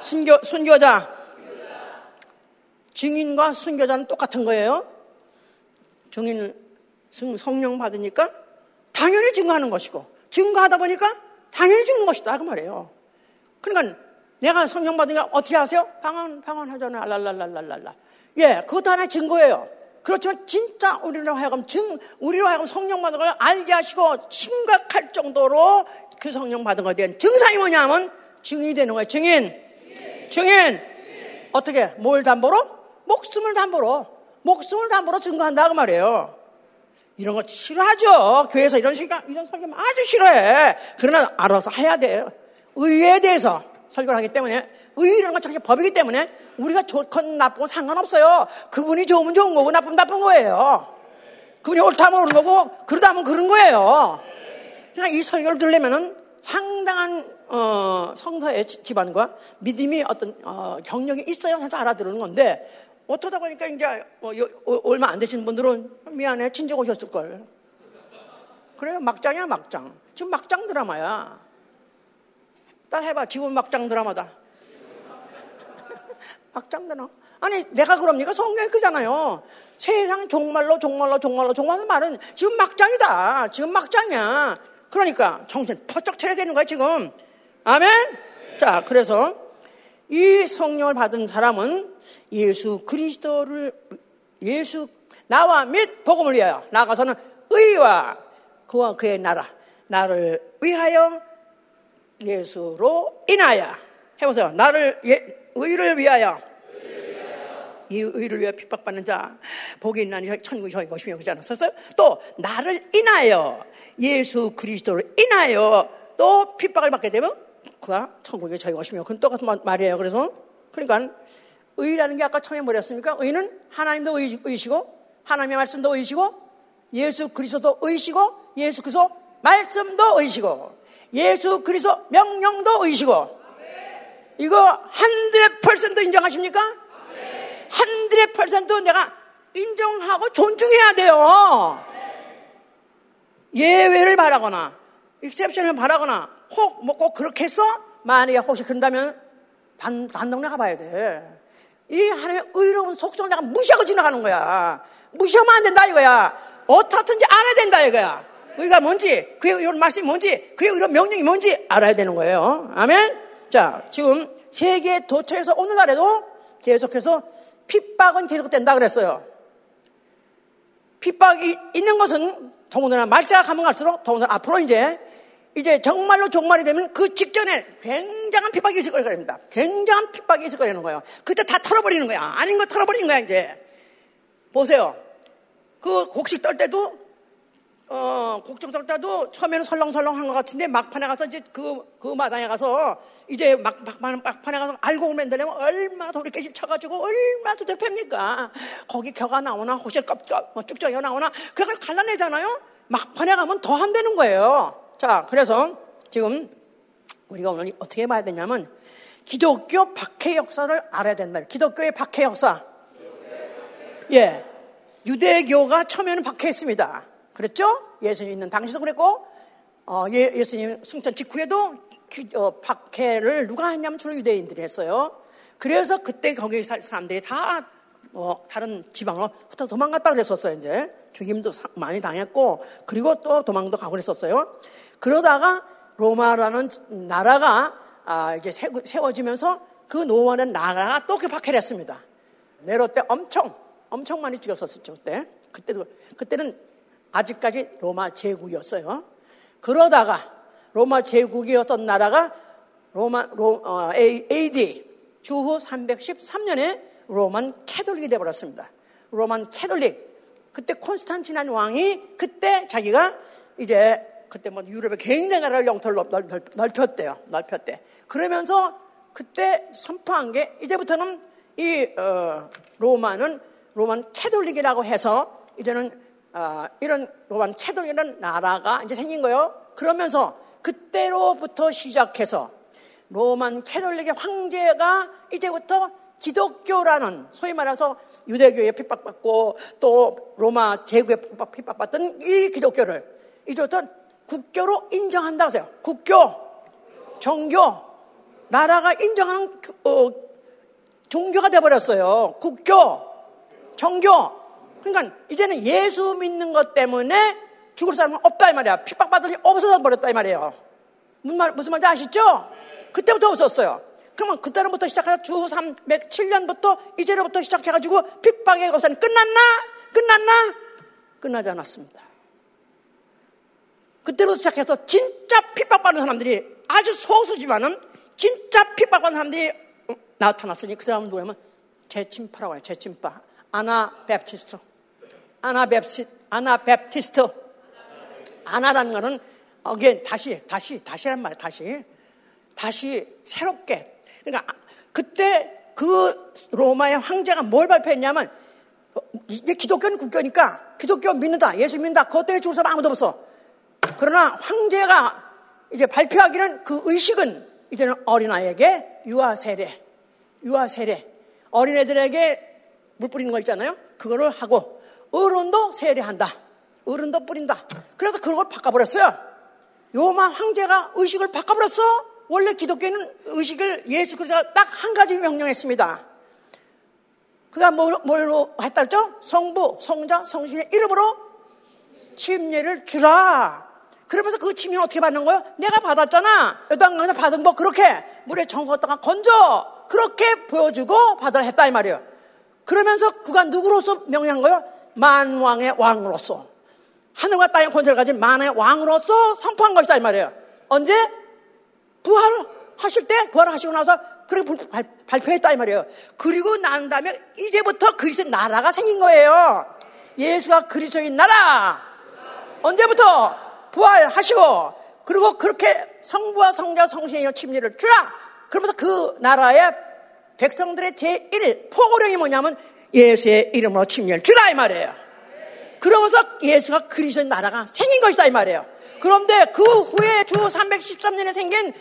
순교, 순교자. 증인과 순교자는 똑같은 거예요. 정인을 성령 받으니까 당연히 증거하는 것이고 증거하다 보니까 당연히 죽는 것이다 그 말이에요. 그러니까 내가 성령 받으니까 어떻게 하세요? 방언 방언 하잖아요. 알랄랄랄랄라. 예, 그것도 하나의 증거예요. 그렇지만 진짜 우리로 하여금 증 우리로 하여금 성령 받은 걸 알게 하시고 심각할 정도로 그 성령 받은 것에 대한 증상이 뭐냐면 증인이 되는 거예요. 증인. 증인. 어떻게? 뭘 담보로? 목숨을 담보로. 목숨을 담보로 증거한다 그 말이에요. 이런 거 싫어하죠. 교회에서 이런 식이 이런 설교 아주 싫어해. 그러나 알아서 해야 돼요. 의에 대해서 설교를 하기 때문에 의라는 건 정말 법이기 때문에 우리가 좋건 나쁘건 상관없어요. 그분이 좋으면 좋은 거고 나쁘면 나쁜 거예요. 그분이 옳다면 옳은 거고 그러다면 그런 거예요. 그러니까 이 설교를 들으려면은 상당한 어, 성서의 기반과 믿음이 어떤 어, 경력이 있어야 사실 알아들는 건데 어쩌다 보니까 이제 뭐 요, 얼마 안 되신 분들은 미안해 친정 오셨을 걸. 그래요 막장이야 막장. 지금 막장 드라마야. 딱 해봐 지금 막장 드라마다. 막장 드라마. 아니 내가 그럽니까 성경이 그잖아요. 세상 종말로 종말로 종말로 종말로 말은 지금 막장이다. 지금 막장이야. 그러니까 정신 퍼쩍 차려야 되는 거야 지금. 아멘. 자 그래서 이 성령을 받은 사람은 예수 그리스도를 예수 나와 및 복음을 위하여 나가서는 의와 그와 그의 나라 나를 위하여 예수로 인하여 해보세요. 나를 예, 의를 위하여 이 의를 위하여 핍박받는 자 복이 있나니 천국이 저희 것이며 그러지 않았었어요? 또 나를 인하여 예수 그리스도를 인하여 또 핍박을 받게 되면 그가 천국이 저희 것이며 그건 똑같은 말이에요. 그래서 그러니까 의라는 게 아까 처음에 뭐랬습니까? 의는 하나님도 의, 의시고 하나님의 말씀도 의시고 예수 그리스도도 의시고 예수 그리스도 말씀도 의시고 예수 그리스도 명령도 의시고 이거 100% 인정하십니까? 100% 내가 인정하고 존중해야 돼요. 예외를 바라거나 익셉션을 바라거나 혹 뭐 꼭 그렇게 해서 만약에 혹시 그런다면 단, 단동네 가봐야 돼. 이 하나님의 의로운 속성을 내가 무시하고 지나가는 거야. 무시하면 안 된다 이거야. 어떻든지 알아야 된다 이거야. 의가 뭔지, 그의 의로운 말씀이 뭔지, 그의 의로운 명령이 뭔지 알아야 되는 거예요. 아멘? 자, 지금 세계 도처에서 오늘날에도 계속해서 핍박은 계속된다 그랬어요. 핍박이 있는 것은 더군다나 말세가 가면 갈수록 더군다나 앞으로 이제 이제 정말로 종말이 되면 그 직전에 굉장한 핍박이 있을 거랍니다. 굉장한 핍박이 있을 거라는 거예요. 그때 다 털어버리는 거야. 아닌 거 털어버리는 거야, 이제. 보세요. 그 곡식 떨 때도, 어, 곡식 떨 때도 처음에는 설렁설렁 한것 같은데 막판에 가서 이제 그, 그 마당에 가서 이제 막, 막, 막판에 가서 알곡을 만들려면 얼마나 돌이 깨질 쳐가지고 얼마나 팹니까? 거기 겨가 나오나, 호실 껍질, 뭐 쭉정이가 나오나, 그걸 갈라내잖아요? 막판에 가면 더 안 되는 거예요. 자, 그래서 지금 우리가 오늘 어떻게 봐야 되냐면 기독교 박해 역사를 알아야 된다. 기독교의 박해 역사. 예. 유대교가 처음에는 박해했습니다. 그랬죠? 예수님 있는 당시도 그랬고, 어, 예, 수님 승천 직후에도 어, 박해를 누가 했냐면 주로 유대인들이 했어요. 그래서 그때 거기 살 사람들이 다 어, 다른 지방으로 도망갔다 그랬었어요, 이제. 죽임도 많이 당했고, 그리고 또 도망도 가고 그랬었어요. 그러다가 로마라는 나라가 아, 이제 세워지면서 그 노원의 나라가 또 박해를 했습니다. 네로 때 엄청, 엄청 많이 죽였었죠, 그때. 그때도, 그때는 아직까지 로마 제국이었어요. 그러다가 로마 제국이었던 나라가 로마, 로, 어, AD 주후 313년에 Roman Catholic이 되어버렸습니다. Roman Catholic. 그때 콘스탄틴이란 왕이 그때 자기가 이제 그때 뭐 유럽의 굉장히 나라를 영토를 넓혔대요. 넓혔대. 그러면서 그때 선포한 게 이제부터는 이 어, 로마는 Roman Catholic이라고 해서 이제는 어, 이런 Roman Catholic이라는 나라가 이제 생긴 거예요. 그러면서 그때로부터 시작해서 로만 캐톨릭의 황제가 이제부터 기독교라는 소위 말해서 유대교에 핍박받고 또 로마 제국에 핍박받던 이 기독교를 이제부터 국교로 인정한다 하세요. 국교, 종교, 나라가 인정하는 어, 종교가 돼버렸어요. 국교, 종교. 그러니까 이제는 예수 믿는 것 때문에 죽을 사람은 없다 이 말이야. 핍박받을 일 없어져 버렸다 이 말이에요. 무슨 말인지 아시죠? 그때부터 없었어요. 그러면 그때부터 시작해서 주 307년부터 이제로부터 시작해가지고 핍박의 것은 끝났나? 끝났나? 끝나지 않았습니다. 그때로 시작해서 진짜 핍박받는 사람들이 아주 소수지만은 진짜 핍박한 사람들이 나타났으니 그 사람은 누구냐면 재침파라고 해요. 재침파. Anabaptist. Anabapti-, Anabaptist. 아나라는 거는 어게 다시 다시 다시란 말이야. 다시 다시 새롭게. 그러니까 그때 그 로마의 황제가 뭘 발표했냐면 이제 기독교는 국교니까 기독교 믿는다. 예수 믿는다. 그것 때문에 죽을 사람 아무도 없어. 그러나 황제가 이제 발표하기는 그 의식은 이제는 어린아이에게 유아 세례, 유아 세례. 어린애들에게 물 뿌리는 거 있잖아요. 그거를 하고 어른도 세례한다. 어른도 뿌린다. 그래서 그런 걸 바꿔버렸어요. 요마 황제가 의식을 바꿔버렸어. 원래 기독교는 의식을 예수 그리스도가 딱 한 가지 명령했습니다. 그가 뭘, 뭘로 했다 죠 성부, 성자, 성신의 이름으로 침례를 주라. 그러면서 그 침례는 어떻게 받는 거예요? 내가 받았잖아. 요단강에서 받은 거 그렇게 물에 정걷다가 건져. 그렇게 보여주고 받아라 했다 이 말이에요. 그러면서 그가 누구로서 명령한 거예요? 만왕의 왕으로서. 하늘과 땅의 권세를 가진 만의 왕으로서 선포한 것이다 이 말이에요. 언제? 부활하실 때 부활하시고 나서 그렇게 발 표했다 이 말이에요. 그리고 난 다음에 이제부터 그리스도 나라가 생긴 거예요. 예수가 그리스도인 나라. 언제부터 부활하시고 그리고 그렇게 성부와 성자 성신의 침례를 주라. 그러면서 그 나라의 백성들의 제1 포고령이 뭐냐면 예수의 이름으로 침례를 주라 이 말이에요. 그러면서 예수가 그리스도의 나라가 생긴 것이다 이 말이에요. 그런데 그 후에 주 313년에 생긴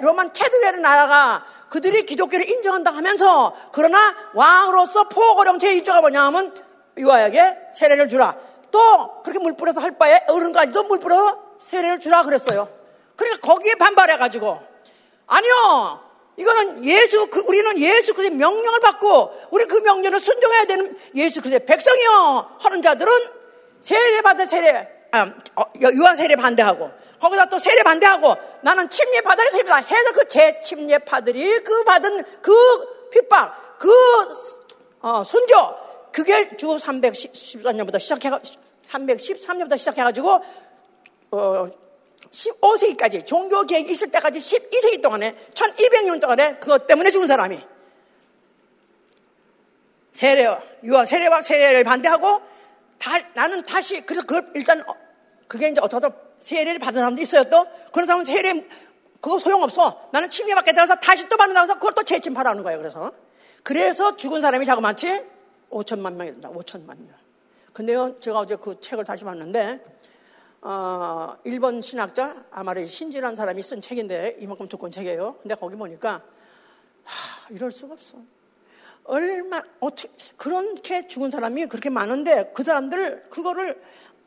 로만 캐드레르 나라가 그들이 기독교를 인정한다 하면서 그러나 왕으로서 포고령 제1조가 뭐냐면 유아에게 세례를 주라. 또 그렇게 물 뿌려서 할 바에 어른까지도 물 뿌려서 세례를 주라 그랬어요. 그러니까 거기에 반발해가지고 아니요. 이거는 예수, 그, 우리는 예수 그리스도의 명령을 받고 우리 그 명령을 순종해야 되는 예수 그리스도의 백성이요. 하는 자들은 세례 받은 세례, 아, 어, 유아 세례 반대하고 거기다 또 세례 반대하고 나는 침례 받아야 세례다 해서 그 제 침례파들이 그 받은 그 핍박, 그 어, 순교 그게 주 313년부터 시작해 313년부터 시작해가지고 어, 15세기까지 종교 계획이 있을 때까지 12세기 동안에 1200년 동안에 그것 때문에 죽은 사람이. 세례, 유아 세례와 세례를 반대하고 다, 나는 다시 그래서 그걸 일단 어, 그게 이제 어쩌다 세례를 받은 사람도 있어요 또. 그런 사람은 세례 그거 소용없어. 나는 침례받게 되어서 다시 또 받는다고 해서 그걸 또 재침하라는 거예요 그래서. 그래서 죽은 사람이 자그마치 5천만 명이 된다 5천만 명. 근데요 제가 어제 그 책을 다시 봤는데 어, 일본 신학자 아마리 신지란 사람이 쓴 책인데 이만큼 두꺼운 책이에요. 근데 거기 보니까 하, 이럴 수가 없어. 얼마 어떻게 그렇게 죽은 사람이 그렇게 많은데 그 사람들 그거를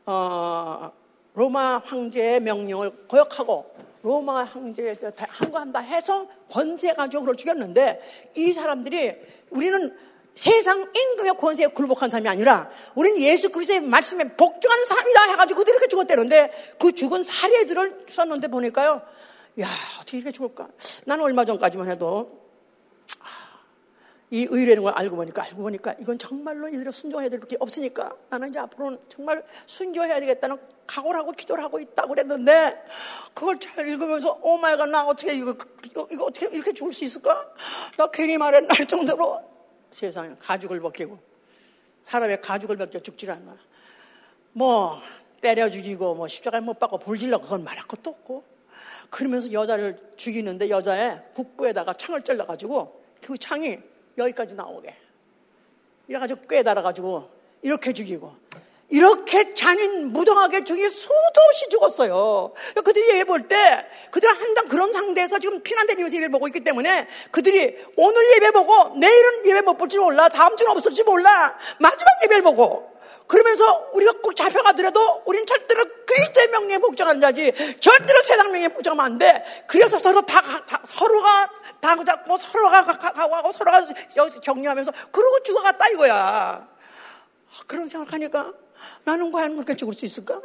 어, 로마 황제의 명령을 거역하고 로마 황제에 항거한다 해서 권세 가지고 그걸 죽였는데 이 사람들이 우리는 세상 임금의 권세에 굴복한 사람이 아니라 우리는 예수 그리스도의 말씀에 복종하는 사람이다 해가지고 그들이 이렇게 죽었대는데 그 죽은 사례들을 썼는데 보니까요. 야 어떻게 이렇게 죽을까? 나는 얼마 전까지만 해도 이 의뢰는 걸 알고 보니까 알고 보니까 이건 정말로 이들을 순종해야 될게 없으니까 나는 이제 앞으로는 정말 순종해야 되겠다는 각오를 하고 기도를 하고 있다고 그랬는데 그걸 잘 읽으면서 oh my god 나 어떻게 이거, 이거, 이거 어떻게 이렇게 죽을 수 있을까? 나 괜히 말했나? 할 정도로 세상에 가죽을 벗기고 사람의 가죽을 벗겨 죽질 않나. 뭐 때려 죽이고 뭐 십자가에 못 박고 불질러 그건 말할 것도 없고. 그러면서 여자를 죽이는데 여자의 북부에다가 창을 찔러가지고 그 창이 여기까지 나오게 이래가지고 꿰달아가지고 이렇게 죽이고 이렇게 잔인 무정하게 죽이 수도 없이 죽었어요. 그들이 예배 볼 때, 그들은 항상 그런 상태에서 지금 피난다니면서 예배 보고 있기 때문에 그들이 오늘 예배 보고 내일은 예배 못 볼지 몰라. 다음 주는 없을지 몰라. 마지막 예배를 보고. 그러면서 우리가 꼭 잡혀가더라도 우리는 절대로 그리스도의 명령에 복종하는 자지 절대로 세상 명령에 복종하면 안 돼. 그래서 서로 다, 다 서로가 다 잡고 서로가 가고 서로가 격려하면서 그러고 죽어갔다 이거야. 그런 생각하니까 나는 과연 그렇게 죽을 수 있을까?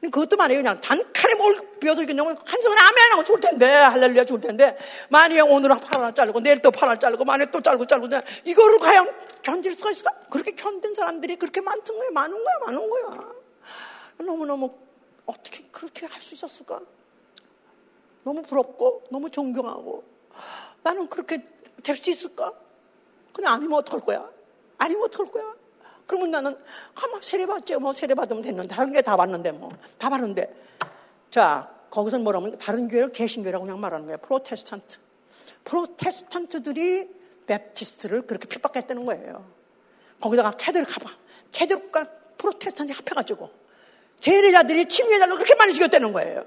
그것도 말이에요. 그냥 단칼에 뭘 비워서 이렇게 넣으면 한성은 아멘 하고 죽을 텐데, 할렐루야 죽을 텐데, 만약에 오늘은 팔 하나 자르고, 내일 또 팔 하나 자르고, 만약에 또 자르고 자르고, 이거를 과연 견딜 수가 있을까? 그렇게 견딘 사람들이 그렇게 많은 거야, 많은 거야, 많은 거야. 너무너무 어떻게 그렇게 할 수 있었을까? 너무 부럽고 너무 존경하고 나는 그렇게 될 수 있을까? 그냥 아니면 어떡할 거야? 아니면 어떡할 거야? 그러면 나는 아마 세례 받지 뭐 세례 받으면 됐는데 다른 게다 받는데 뭐다 받는데 자 거기서 뭐라면 다른 교회를 개신교라고 그냥 말하는 거예요 프로테스탄트 프로테스탄트들이 베프티스트를 그렇게 핍박했다는 거예요 거기다가 캐드릭 하봐 캐드릭과 프로테스탄트 합해가지고 세례자들이 침례자로 그렇게 많이 죽였다는 거예요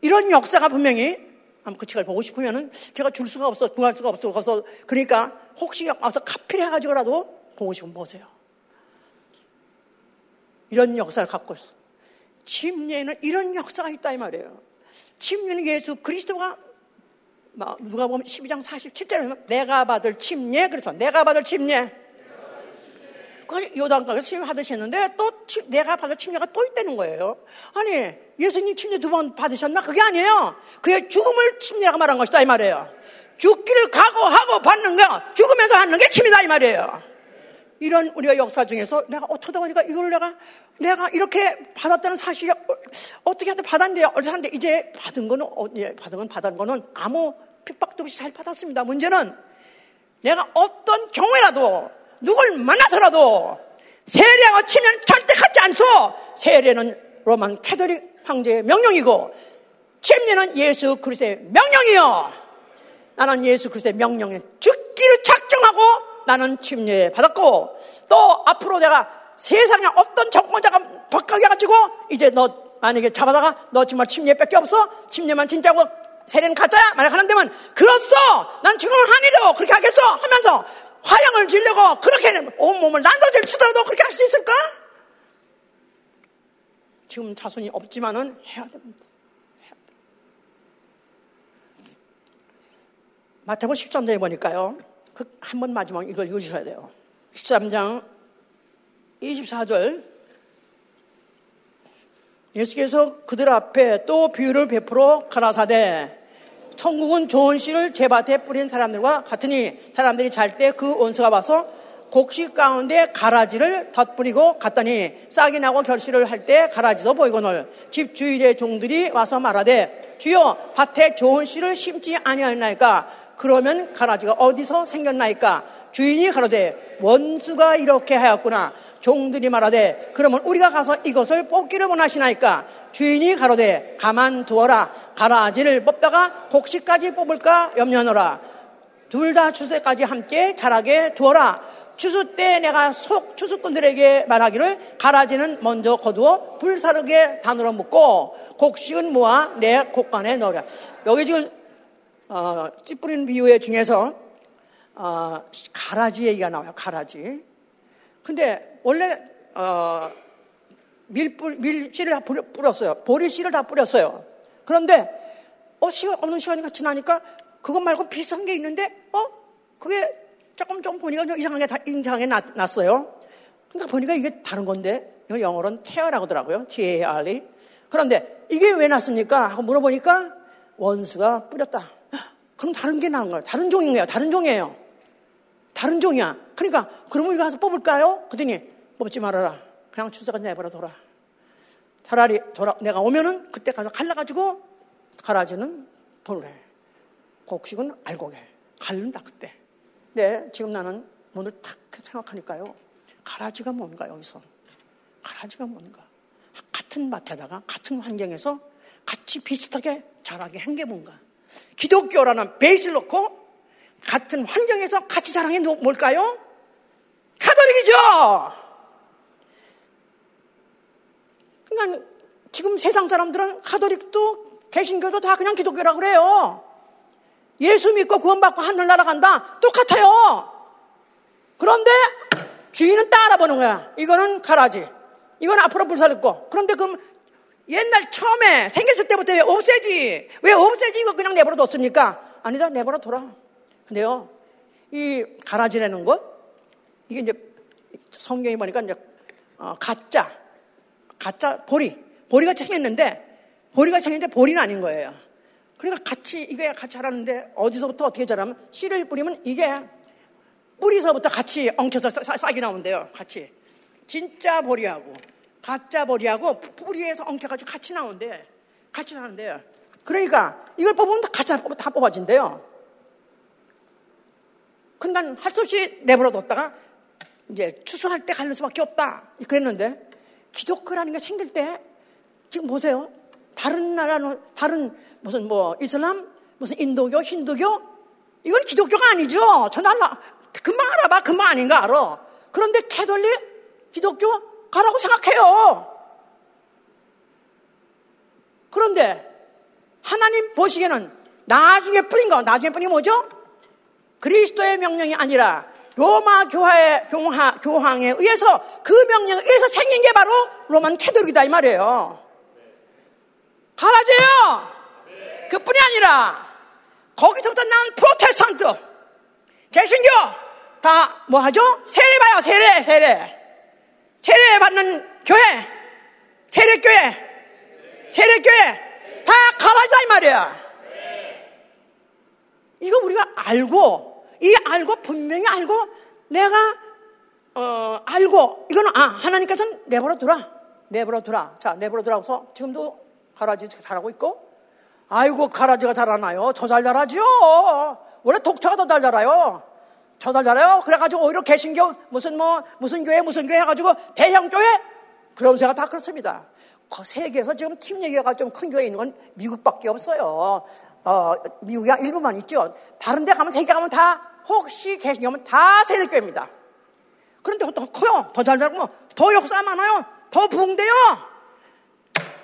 이런 역사가 분명히 그 책을 보고 싶으면은 제가 줄 수가 없어 구할 수가 없어 그래서 그러니까 혹시 와서 카피를 해가지고라도 보고 싶으면 보세요. 이런 역사를 갖고 있어. 침례는 이런 역사가 있다 이 말이에요. 침례는 예수 그리스도가 누가 보면 12장 47절에 보면 내가 받을 침례 그래서 내가 받을 침례 그 요단강에서 침례 받으셨는데 또 내가 받을 침례가 또 있다는 거예요. 아니 예수님 침례 두 번 받으셨나? 그게 아니에요. 그의 죽음을 침례가 말한 것이다 이 말이에요. 죽기를 각오하고 받는 거 죽으면서 하는 게 침이다 이 말이에요. 이런 우리가 역사 중에서 내가 어쩌다 보니까 이걸 내가 내가 이렇게 받았다는 사실이 어떻게 하든 받았는데요. 어디서 하는데 이제 받은 거는 어, 예, 받은 건 받은 거는 아무 핍박도 없이 잘 받았습니다. 문제는 내가 어떤 경우에라도 누굴 만나서라도 세례라고 치면 절대 갖지 않소. 세례는 Roman Catholic 황제의 명령이고 침례는 예수 그리스도의 명령이요. 나는 예수 그리스도의 명령에 죽기를 작정하고 나는 침례 받았고 또 앞으로 내가 세상에 어떤 정권자가 바꿔가지고 이제 너 만약에 잡아다가 너 정말 침례 밖에 없어? 침례만 진짜고 세례는 가짜야? 만약 하는 데면 그렇소! 난 지금 한이도 그렇게 하겠어! 하면서 화양을 지려고 그렇게 온몸을 난도질 치더라도 그렇게 할 수 있을까? 지금 자손이 없지만은 해야 됩니다. 해야. 마태복 13장에 보니까요. 그 한 번 마지막 이걸 읽으셔야 돼요. 13장 24절 예수께서 그들 앞에 또 비유를 베풀어 가라사대 천국은 좋은 씨를 제밭에 뿌린 사람들과 같으니 사람들이 잘 때 그 원수가 와서 곡식 가운데 가라지를 덧뿌리고 갔더니 싹이 나고 결실을 할 때 가라지도 보이거늘 집 주일의 종들이 와서 말하되 주여 밭에 좋은 씨를 심지 아니하나이까? 그러면 가라지가 어디서 생겼나이까 주인이 가로되 원수가 이렇게 하였구나. 종들이 말하되 그러면 우리가 가서 이것을 뽑기를 원하시나이까? 주인이 가로되 가만 두어라. 가라지를 뽑다가 곡식까지 뽑을까? 염려하노라. 둘 다 추수때까지 함께 자라게 두어라. 추수 때 내가 속 추수꾼들에게 말하기를 가라지는 먼저 거두어 불사르게 단으로 묶고 곡식은 모아 내 곡간에 넣으라 여기 지금 어, 찌뿌리는 비유의 중에서 어, 가라지 얘기가 나와요 가라지 근데 원래 어, 밀뿌, 밀씨를 다 뿌렸어요. 보리씨를 다 뿌렸어요. 그런데 어, 시간, 없는 시간이 지나니까 그것 말고 비슷한 게 있는데 어? 그게 조금 좀 보니까 좀 이상하게 다, 났, 났어요. 그러니까 보니까 이게 다른 건데 이걸 영어로는 tare라고 하더라고요. T-A-R-E. 그런데 이게 왜 났습니까? 하고 물어보니까 원수가 뿌렸다. 그럼 다른 게 나은 거예요. 다른 종인 거예요. 다른 종이에요. 다른 종이야. 그러니까 그러면 우리가 가서 뽑을까요? 그랬더니 뽑지 말아라. 그냥 주사가 내버려 둬라. 차라리 돌아, 내가 오면은 그때 가서 갈라가지고 가라지는 보내. 곡식은 해. 갈른다, 그때. 네, 지금 나는 오늘 탁 생각하니까요. 가라지가 뭔가, 여기서. 가라지가 뭔가. 같은 밭에다가, 같은 환경에서 같이 비슷하게 자라게 한 게 뭔가. 기독교라는 베이스를 놓고 같은 환경에서 같이 자라는 게 뭘까요? 카톨릭이죠! 그러니까 지금 세상 사람들은 카톨릭도 개신교도 다 그냥 기독교라고 그래요. 예수 믿고 구원받고 하늘 날아간다. 똑같아요. 그런데 주인은 딱 알아보는 거야. 이거는 가라지. 이건 앞으로 불살렸고. 그런데 그럼 옛날 처음에 생겼을 때부터 왜 없애지? 왜 없애지? 이거 그냥 내버려 뒀습니까? 아니다. 내버려 둬라. 근데요. 이 가라지라는 거 이게 이제 성경에 보니까 이제 어, 가짜 가짜 보리, 보리같이 생겼는데 보리같이 생겼는데 보리는 아닌 거예요. 그러니까 같이 이게 같이 자라는데 어디서부터 어떻게 자라면 씨를 뿌리면 이게 뿌리서부터 같이 엉켜서 싹이 나온대요. 같이 진짜 보리하고 가짜 보리하고 뿌리에서 엉켜가지고 같이 나오는데 같이 나는데 그러니까 이걸 뽑으면 다 같이 다 뽑아진대요. 근데 난할수 없이 내버려뒀다가 이제 추수할 때 가는 수밖에 없다. 그랬는데 기독교라는 게 생길 때 지금 보세요. 다른 나라는 다른 무슨 뭐 이슬람 무슨 인도교 힌두교 이건 기독교가 아니죠. 저 날라 금방 알아봐 금방 아닌가 알아. 그런데 캐톨릭 기독교 가라고 생각해요. 그런데 하나님 보시기에는 나중에 뿌린 거 나중에 뿌린 게 뭐죠? 그리스도의 명령이 아니라 로마 교화의 교화, 교황에 의해서 그 명령에 의해서 생긴 게 바로 로만 캐톨릭이다 이 말이에요. 가라져요. 그뿐이 아니라 거기서부터 나온 프로테스탄트, 개신교 다 뭐 하죠? 세례 봐요, 세례, 세례. 세례 받는 교회, 세례교회, 세례교회 다 가라져 이 말이야. 이거 우리가 알고 이 알고 분명히 알고 내가 어, 알고 이거는 아 하나님께서는 내버려 두라. 내버려 두라. 자 내버려 두라고서 지금도 가라지 잘하고 있고. 아이고 가라지가 잘하나요? 저 잘 자라죠 원래 독처가 더 잘 자라요. 저 잘 자라요. 그래가지고 오히려 개신교 무슨 뭐 무슨 교회 무슨 교회 해가지고 대형 교회? 그런 새가 다 그렇습니다. 그 세계에서 지금 팀 얘기가 좀 큰 교회 있는 건 미국밖에 없어요 어, 미국이 일부만 있죠. 다른 데 가면, 세계 가면 다, 혹시 계시면 다 세대교회입니다. 그런데 더 커요. 더 잘 자고, 더 역사 많아요. 더 부흥돼요.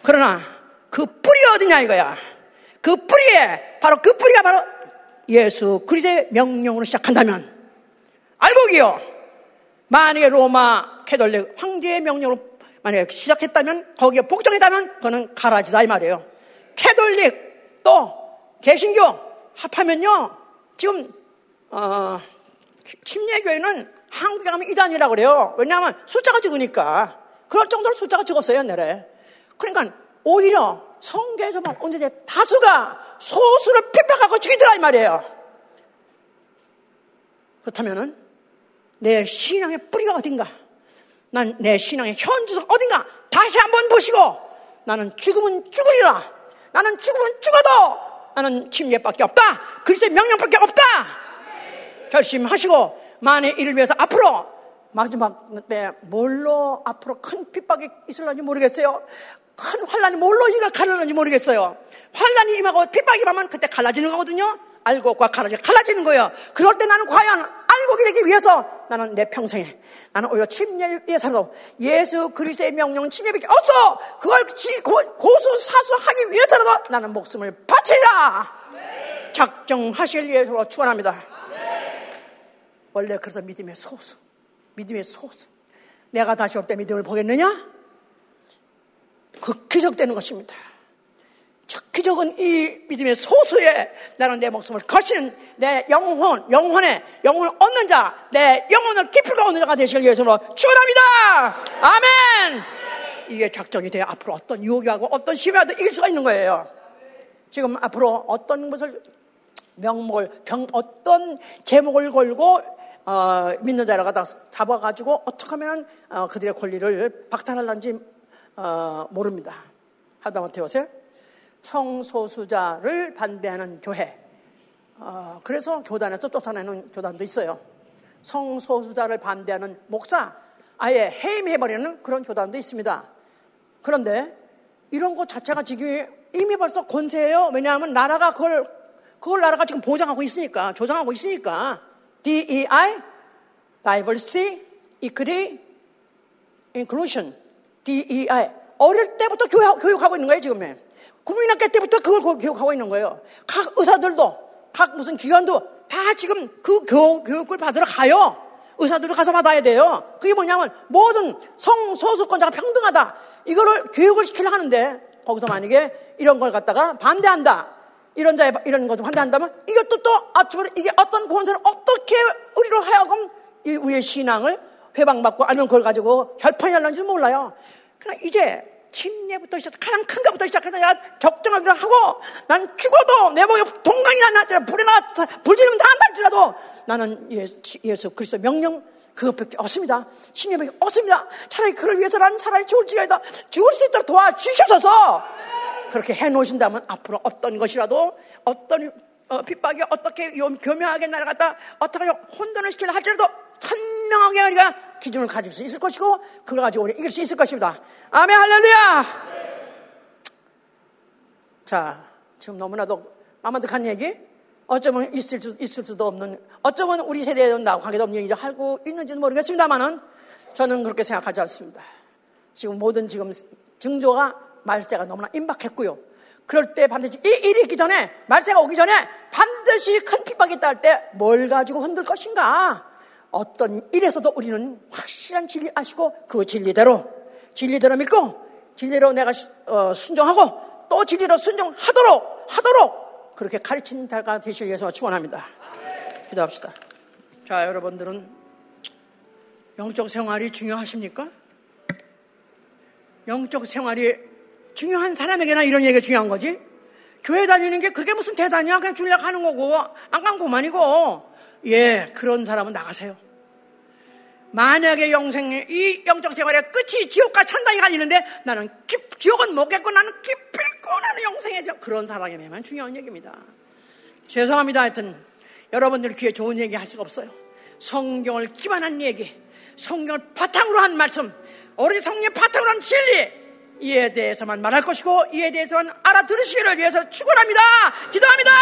그러나, 그 뿌리 어디냐 이거야. 그 뿌리에, 바로 그 뿌리가 바로 예수 그리스도의 명령으로 시작한다면, 알곡이요. 만약에 로마 캐톨릭 황제의 명령으로 만약에 시작했다면, 거기에 복종했다면, 그거는 가라지다 이 말이에요. 캐톨릭 또 개신교 합하면요. 지금 어, 침례교회는 한국에 가면 이단이라고 그래요. 왜냐하면 숫자가 적으니까. 그럴 정도로 숫자가 적었어요, 옛날에. 그러니까 오히려 성계에서만 언제 다수가 소수를 핍박하고 죽이더라 이 말이에요. 그렇다면은 내 신앙의 뿌리가 어딘가? 난 내 신앙의 현주소가 어딘가? 다시 한번 보시고 나는 죽으면 죽으리라. 나는 죽으면 죽어도 나는 침례밖에 없다. 그리스도의 명령밖에 없다. 결심하시고 만의 일을 위해서 앞으로 마지막 때 뭘로 앞으로 큰 핍박이 있을런지 모르겠어요. 큰 환란이 뭘로 이가 갈라는지 모르겠어요. 환란이 임하고 핍박이 임하면 그때 갈라지는 거거든요. 알고과 갈라지 갈라지는 거예요. 그럴 때 나는 과연 알고 되기 위해서 나는 내 평생에 나는 오히려 침례를 위해서도 예수 그리스도의 명령은 침례밖에 없어. 그걸 고수 사수하기 위해서라도 나는 목숨을 바치라. 작정하실 위해서 축원합니다. 원래 그래서 믿음의 소수, 믿음의 소수. 내가 다시 올 때 믿음을 보겠느냐? 그 기적되는 것입니다. 기 적은 이 믿음의 소수에 나는 내 목숨을 거치는 내 영혼, 영혼에 영혼을 얻는 자, 내 영혼을 깊이가 얻는 자가 되실 예수로 축원합니다. 아멘. 이게 작정이 돼야 앞으로 어떤 유혹이 하고 어떤 시험이라도 이길 수가 있는 거예요. 지금 앞으로 어떤 것을 명목을 병 어떤 제목을 걸고 어, 믿는 자를 갖다 잡아가지고 어떻게 하면 어, 그들의 권리를 박탈할는지 어, 모릅니다. 하다못해 요새 성소수자를 반대하는 교회. 어, 그래서 교단에서 쫓아내는 교단도 있어요. 성소수자를 반대하는 목사, 아예 해임해버리는 그런 교단도 있습니다. 그런데 이런 것 자체가 지금 이미 벌써 권세예요. 왜냐하면 나라가 그걸, 그걸 나라가 지금 보장하고 있으니까, 조장하고 있으니까. DEI, Diversity, Equity, Inclusion, DEI. 어릴 때부터 교육, 교육하고 있는 거예요, 지금. 국민학교 때부터 그걸 교육하고 있는 거예요. 각 의사들도, 각 무슨 기관도 다 지금 그 교육, 교육을 받으러 가요. 의사들도 가서 받아야 돼요. 그게 뭐냐면 모든 성소수권자가 평등하다. 이거를 교육을 시키려 하는데 거기서 만약에 이런 걸 갖다가 반대한다. 이런 자에 이런 것을 반대한다면 이것도 또 앞으로 이게 어떤 권세를 어떻게 우리로 하여금 이 우리의 신앙을 회방받고 아니면 그걸 가지고 결판이 날는지 몰라요. 그러나 이제 침례부터 시작, 가장 큰 것부터 시작해서 야, 적정하기로 하고, 난 죽어도 내 목에 동강이나 나더라, 불에 나, 불 지르면 다 안달지라도 나는 예수, 예수 그리스도 명령 그것밖에 없습니다. 침례밖에 없습니다. 차라리 그를 위해서 난 차라리 죽을지라도 죽을 수 있도록 도와주셔서 그렇게 해놓으신다면 앞으로 어떤 것이라도 어떤 어, 핍박이 어떻게 요- 교묘하게 날아갔다 어떻게 혼돈을 시키려 할지라도 선명하게 우리가 기준을 가질 수 있을 것이고 그걸 가지고 우리 이길 수 있을 것입니다. 아멘 할렐루야. 자, 지금 너무나도 마만득한 얘기. 어쩌면 있을, 수, 있을 수도 없는, 어쩌면 우리 세대에는 나하고 관계도 없는 얘기를 하고 있는지는 모르겠습니다만은 저는 그렇게 생각하지 않습니다. 지금 모든 지금 증조가 말세가 너무나 임박했고요. 그럴 때 반드시 이 일이 있기 전에, 말세가 오기 전에 반드시 큰 핍박이 할때뭘 가지고 흔들 것인가? 어떤 일에서도 우리는 확실한 진리 아시고 그 진리대로, 진리대로 믿고, 진리로 내가 시- 어, 순종하고 또 진리로 순종하도록, 하도록 그렇게 가르치는 자가 되시기 위해서 축원합니다. 기도합시다. 자, 여러분들은 영적 생활이 중요하십니까? 영적 생활이 중요한 사람에게나 이런 얘기가 중요한 거지. 교회 다니는 게 그게 무슨 대단이야? 그냥 줄려 가는 거고, 안 가면 그만이고. 예, 그런 사람은 나가세요. 만약에 영생의 이 영적 생활의 끝이 지옥과 천당이 갈리는데 나는 깊- 지옥은 못 겠고 나는 기필코 나는 영생의 저 그런 되면 중요한 얘기입니다. 죄송합니다. 하여튼 여러분들 귀에 좋은 얘기 할 수가 없어요. 성경을 기반한 얘기, 성경을 바탕으로 한 말씀, 오로지 성경의 바탕으로 한 진리 이에 대해서만 말할 것이고 이에 대해서만 알아들으시기를 위해서 축원합니다. 기도합니다.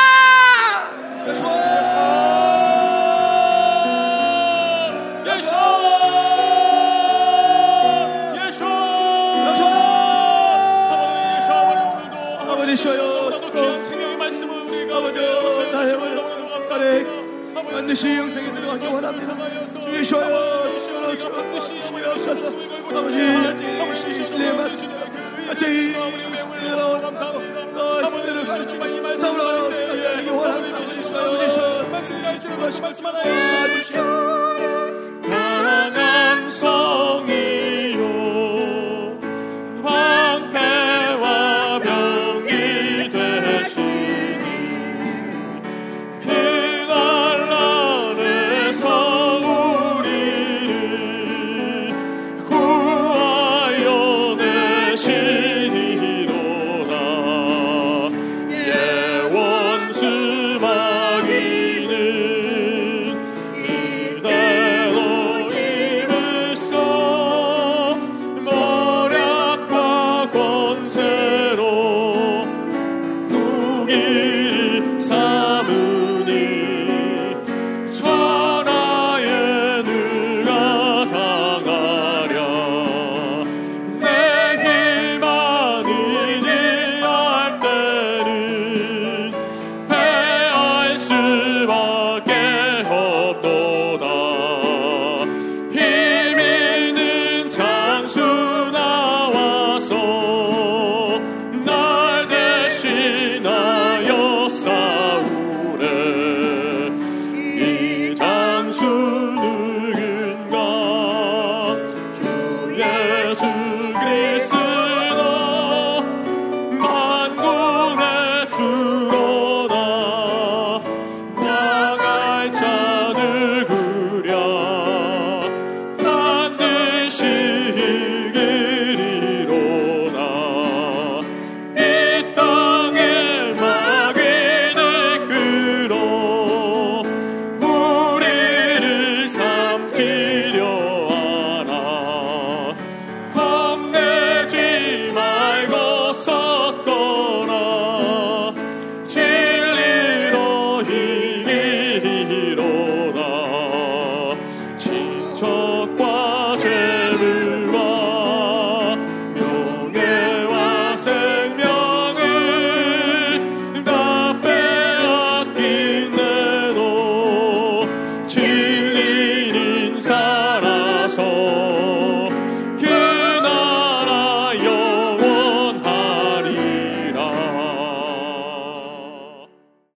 반드시 영생에 들어가기 원합니다. 주여 쉬어요. 쉬어요. 쉬어서 아버지 내 말씀 같이 여러분 아버지를 가르치고 사우라 원합니다. 아버지 쉬어요. 아버지 쉬어요. 말씀 하나요.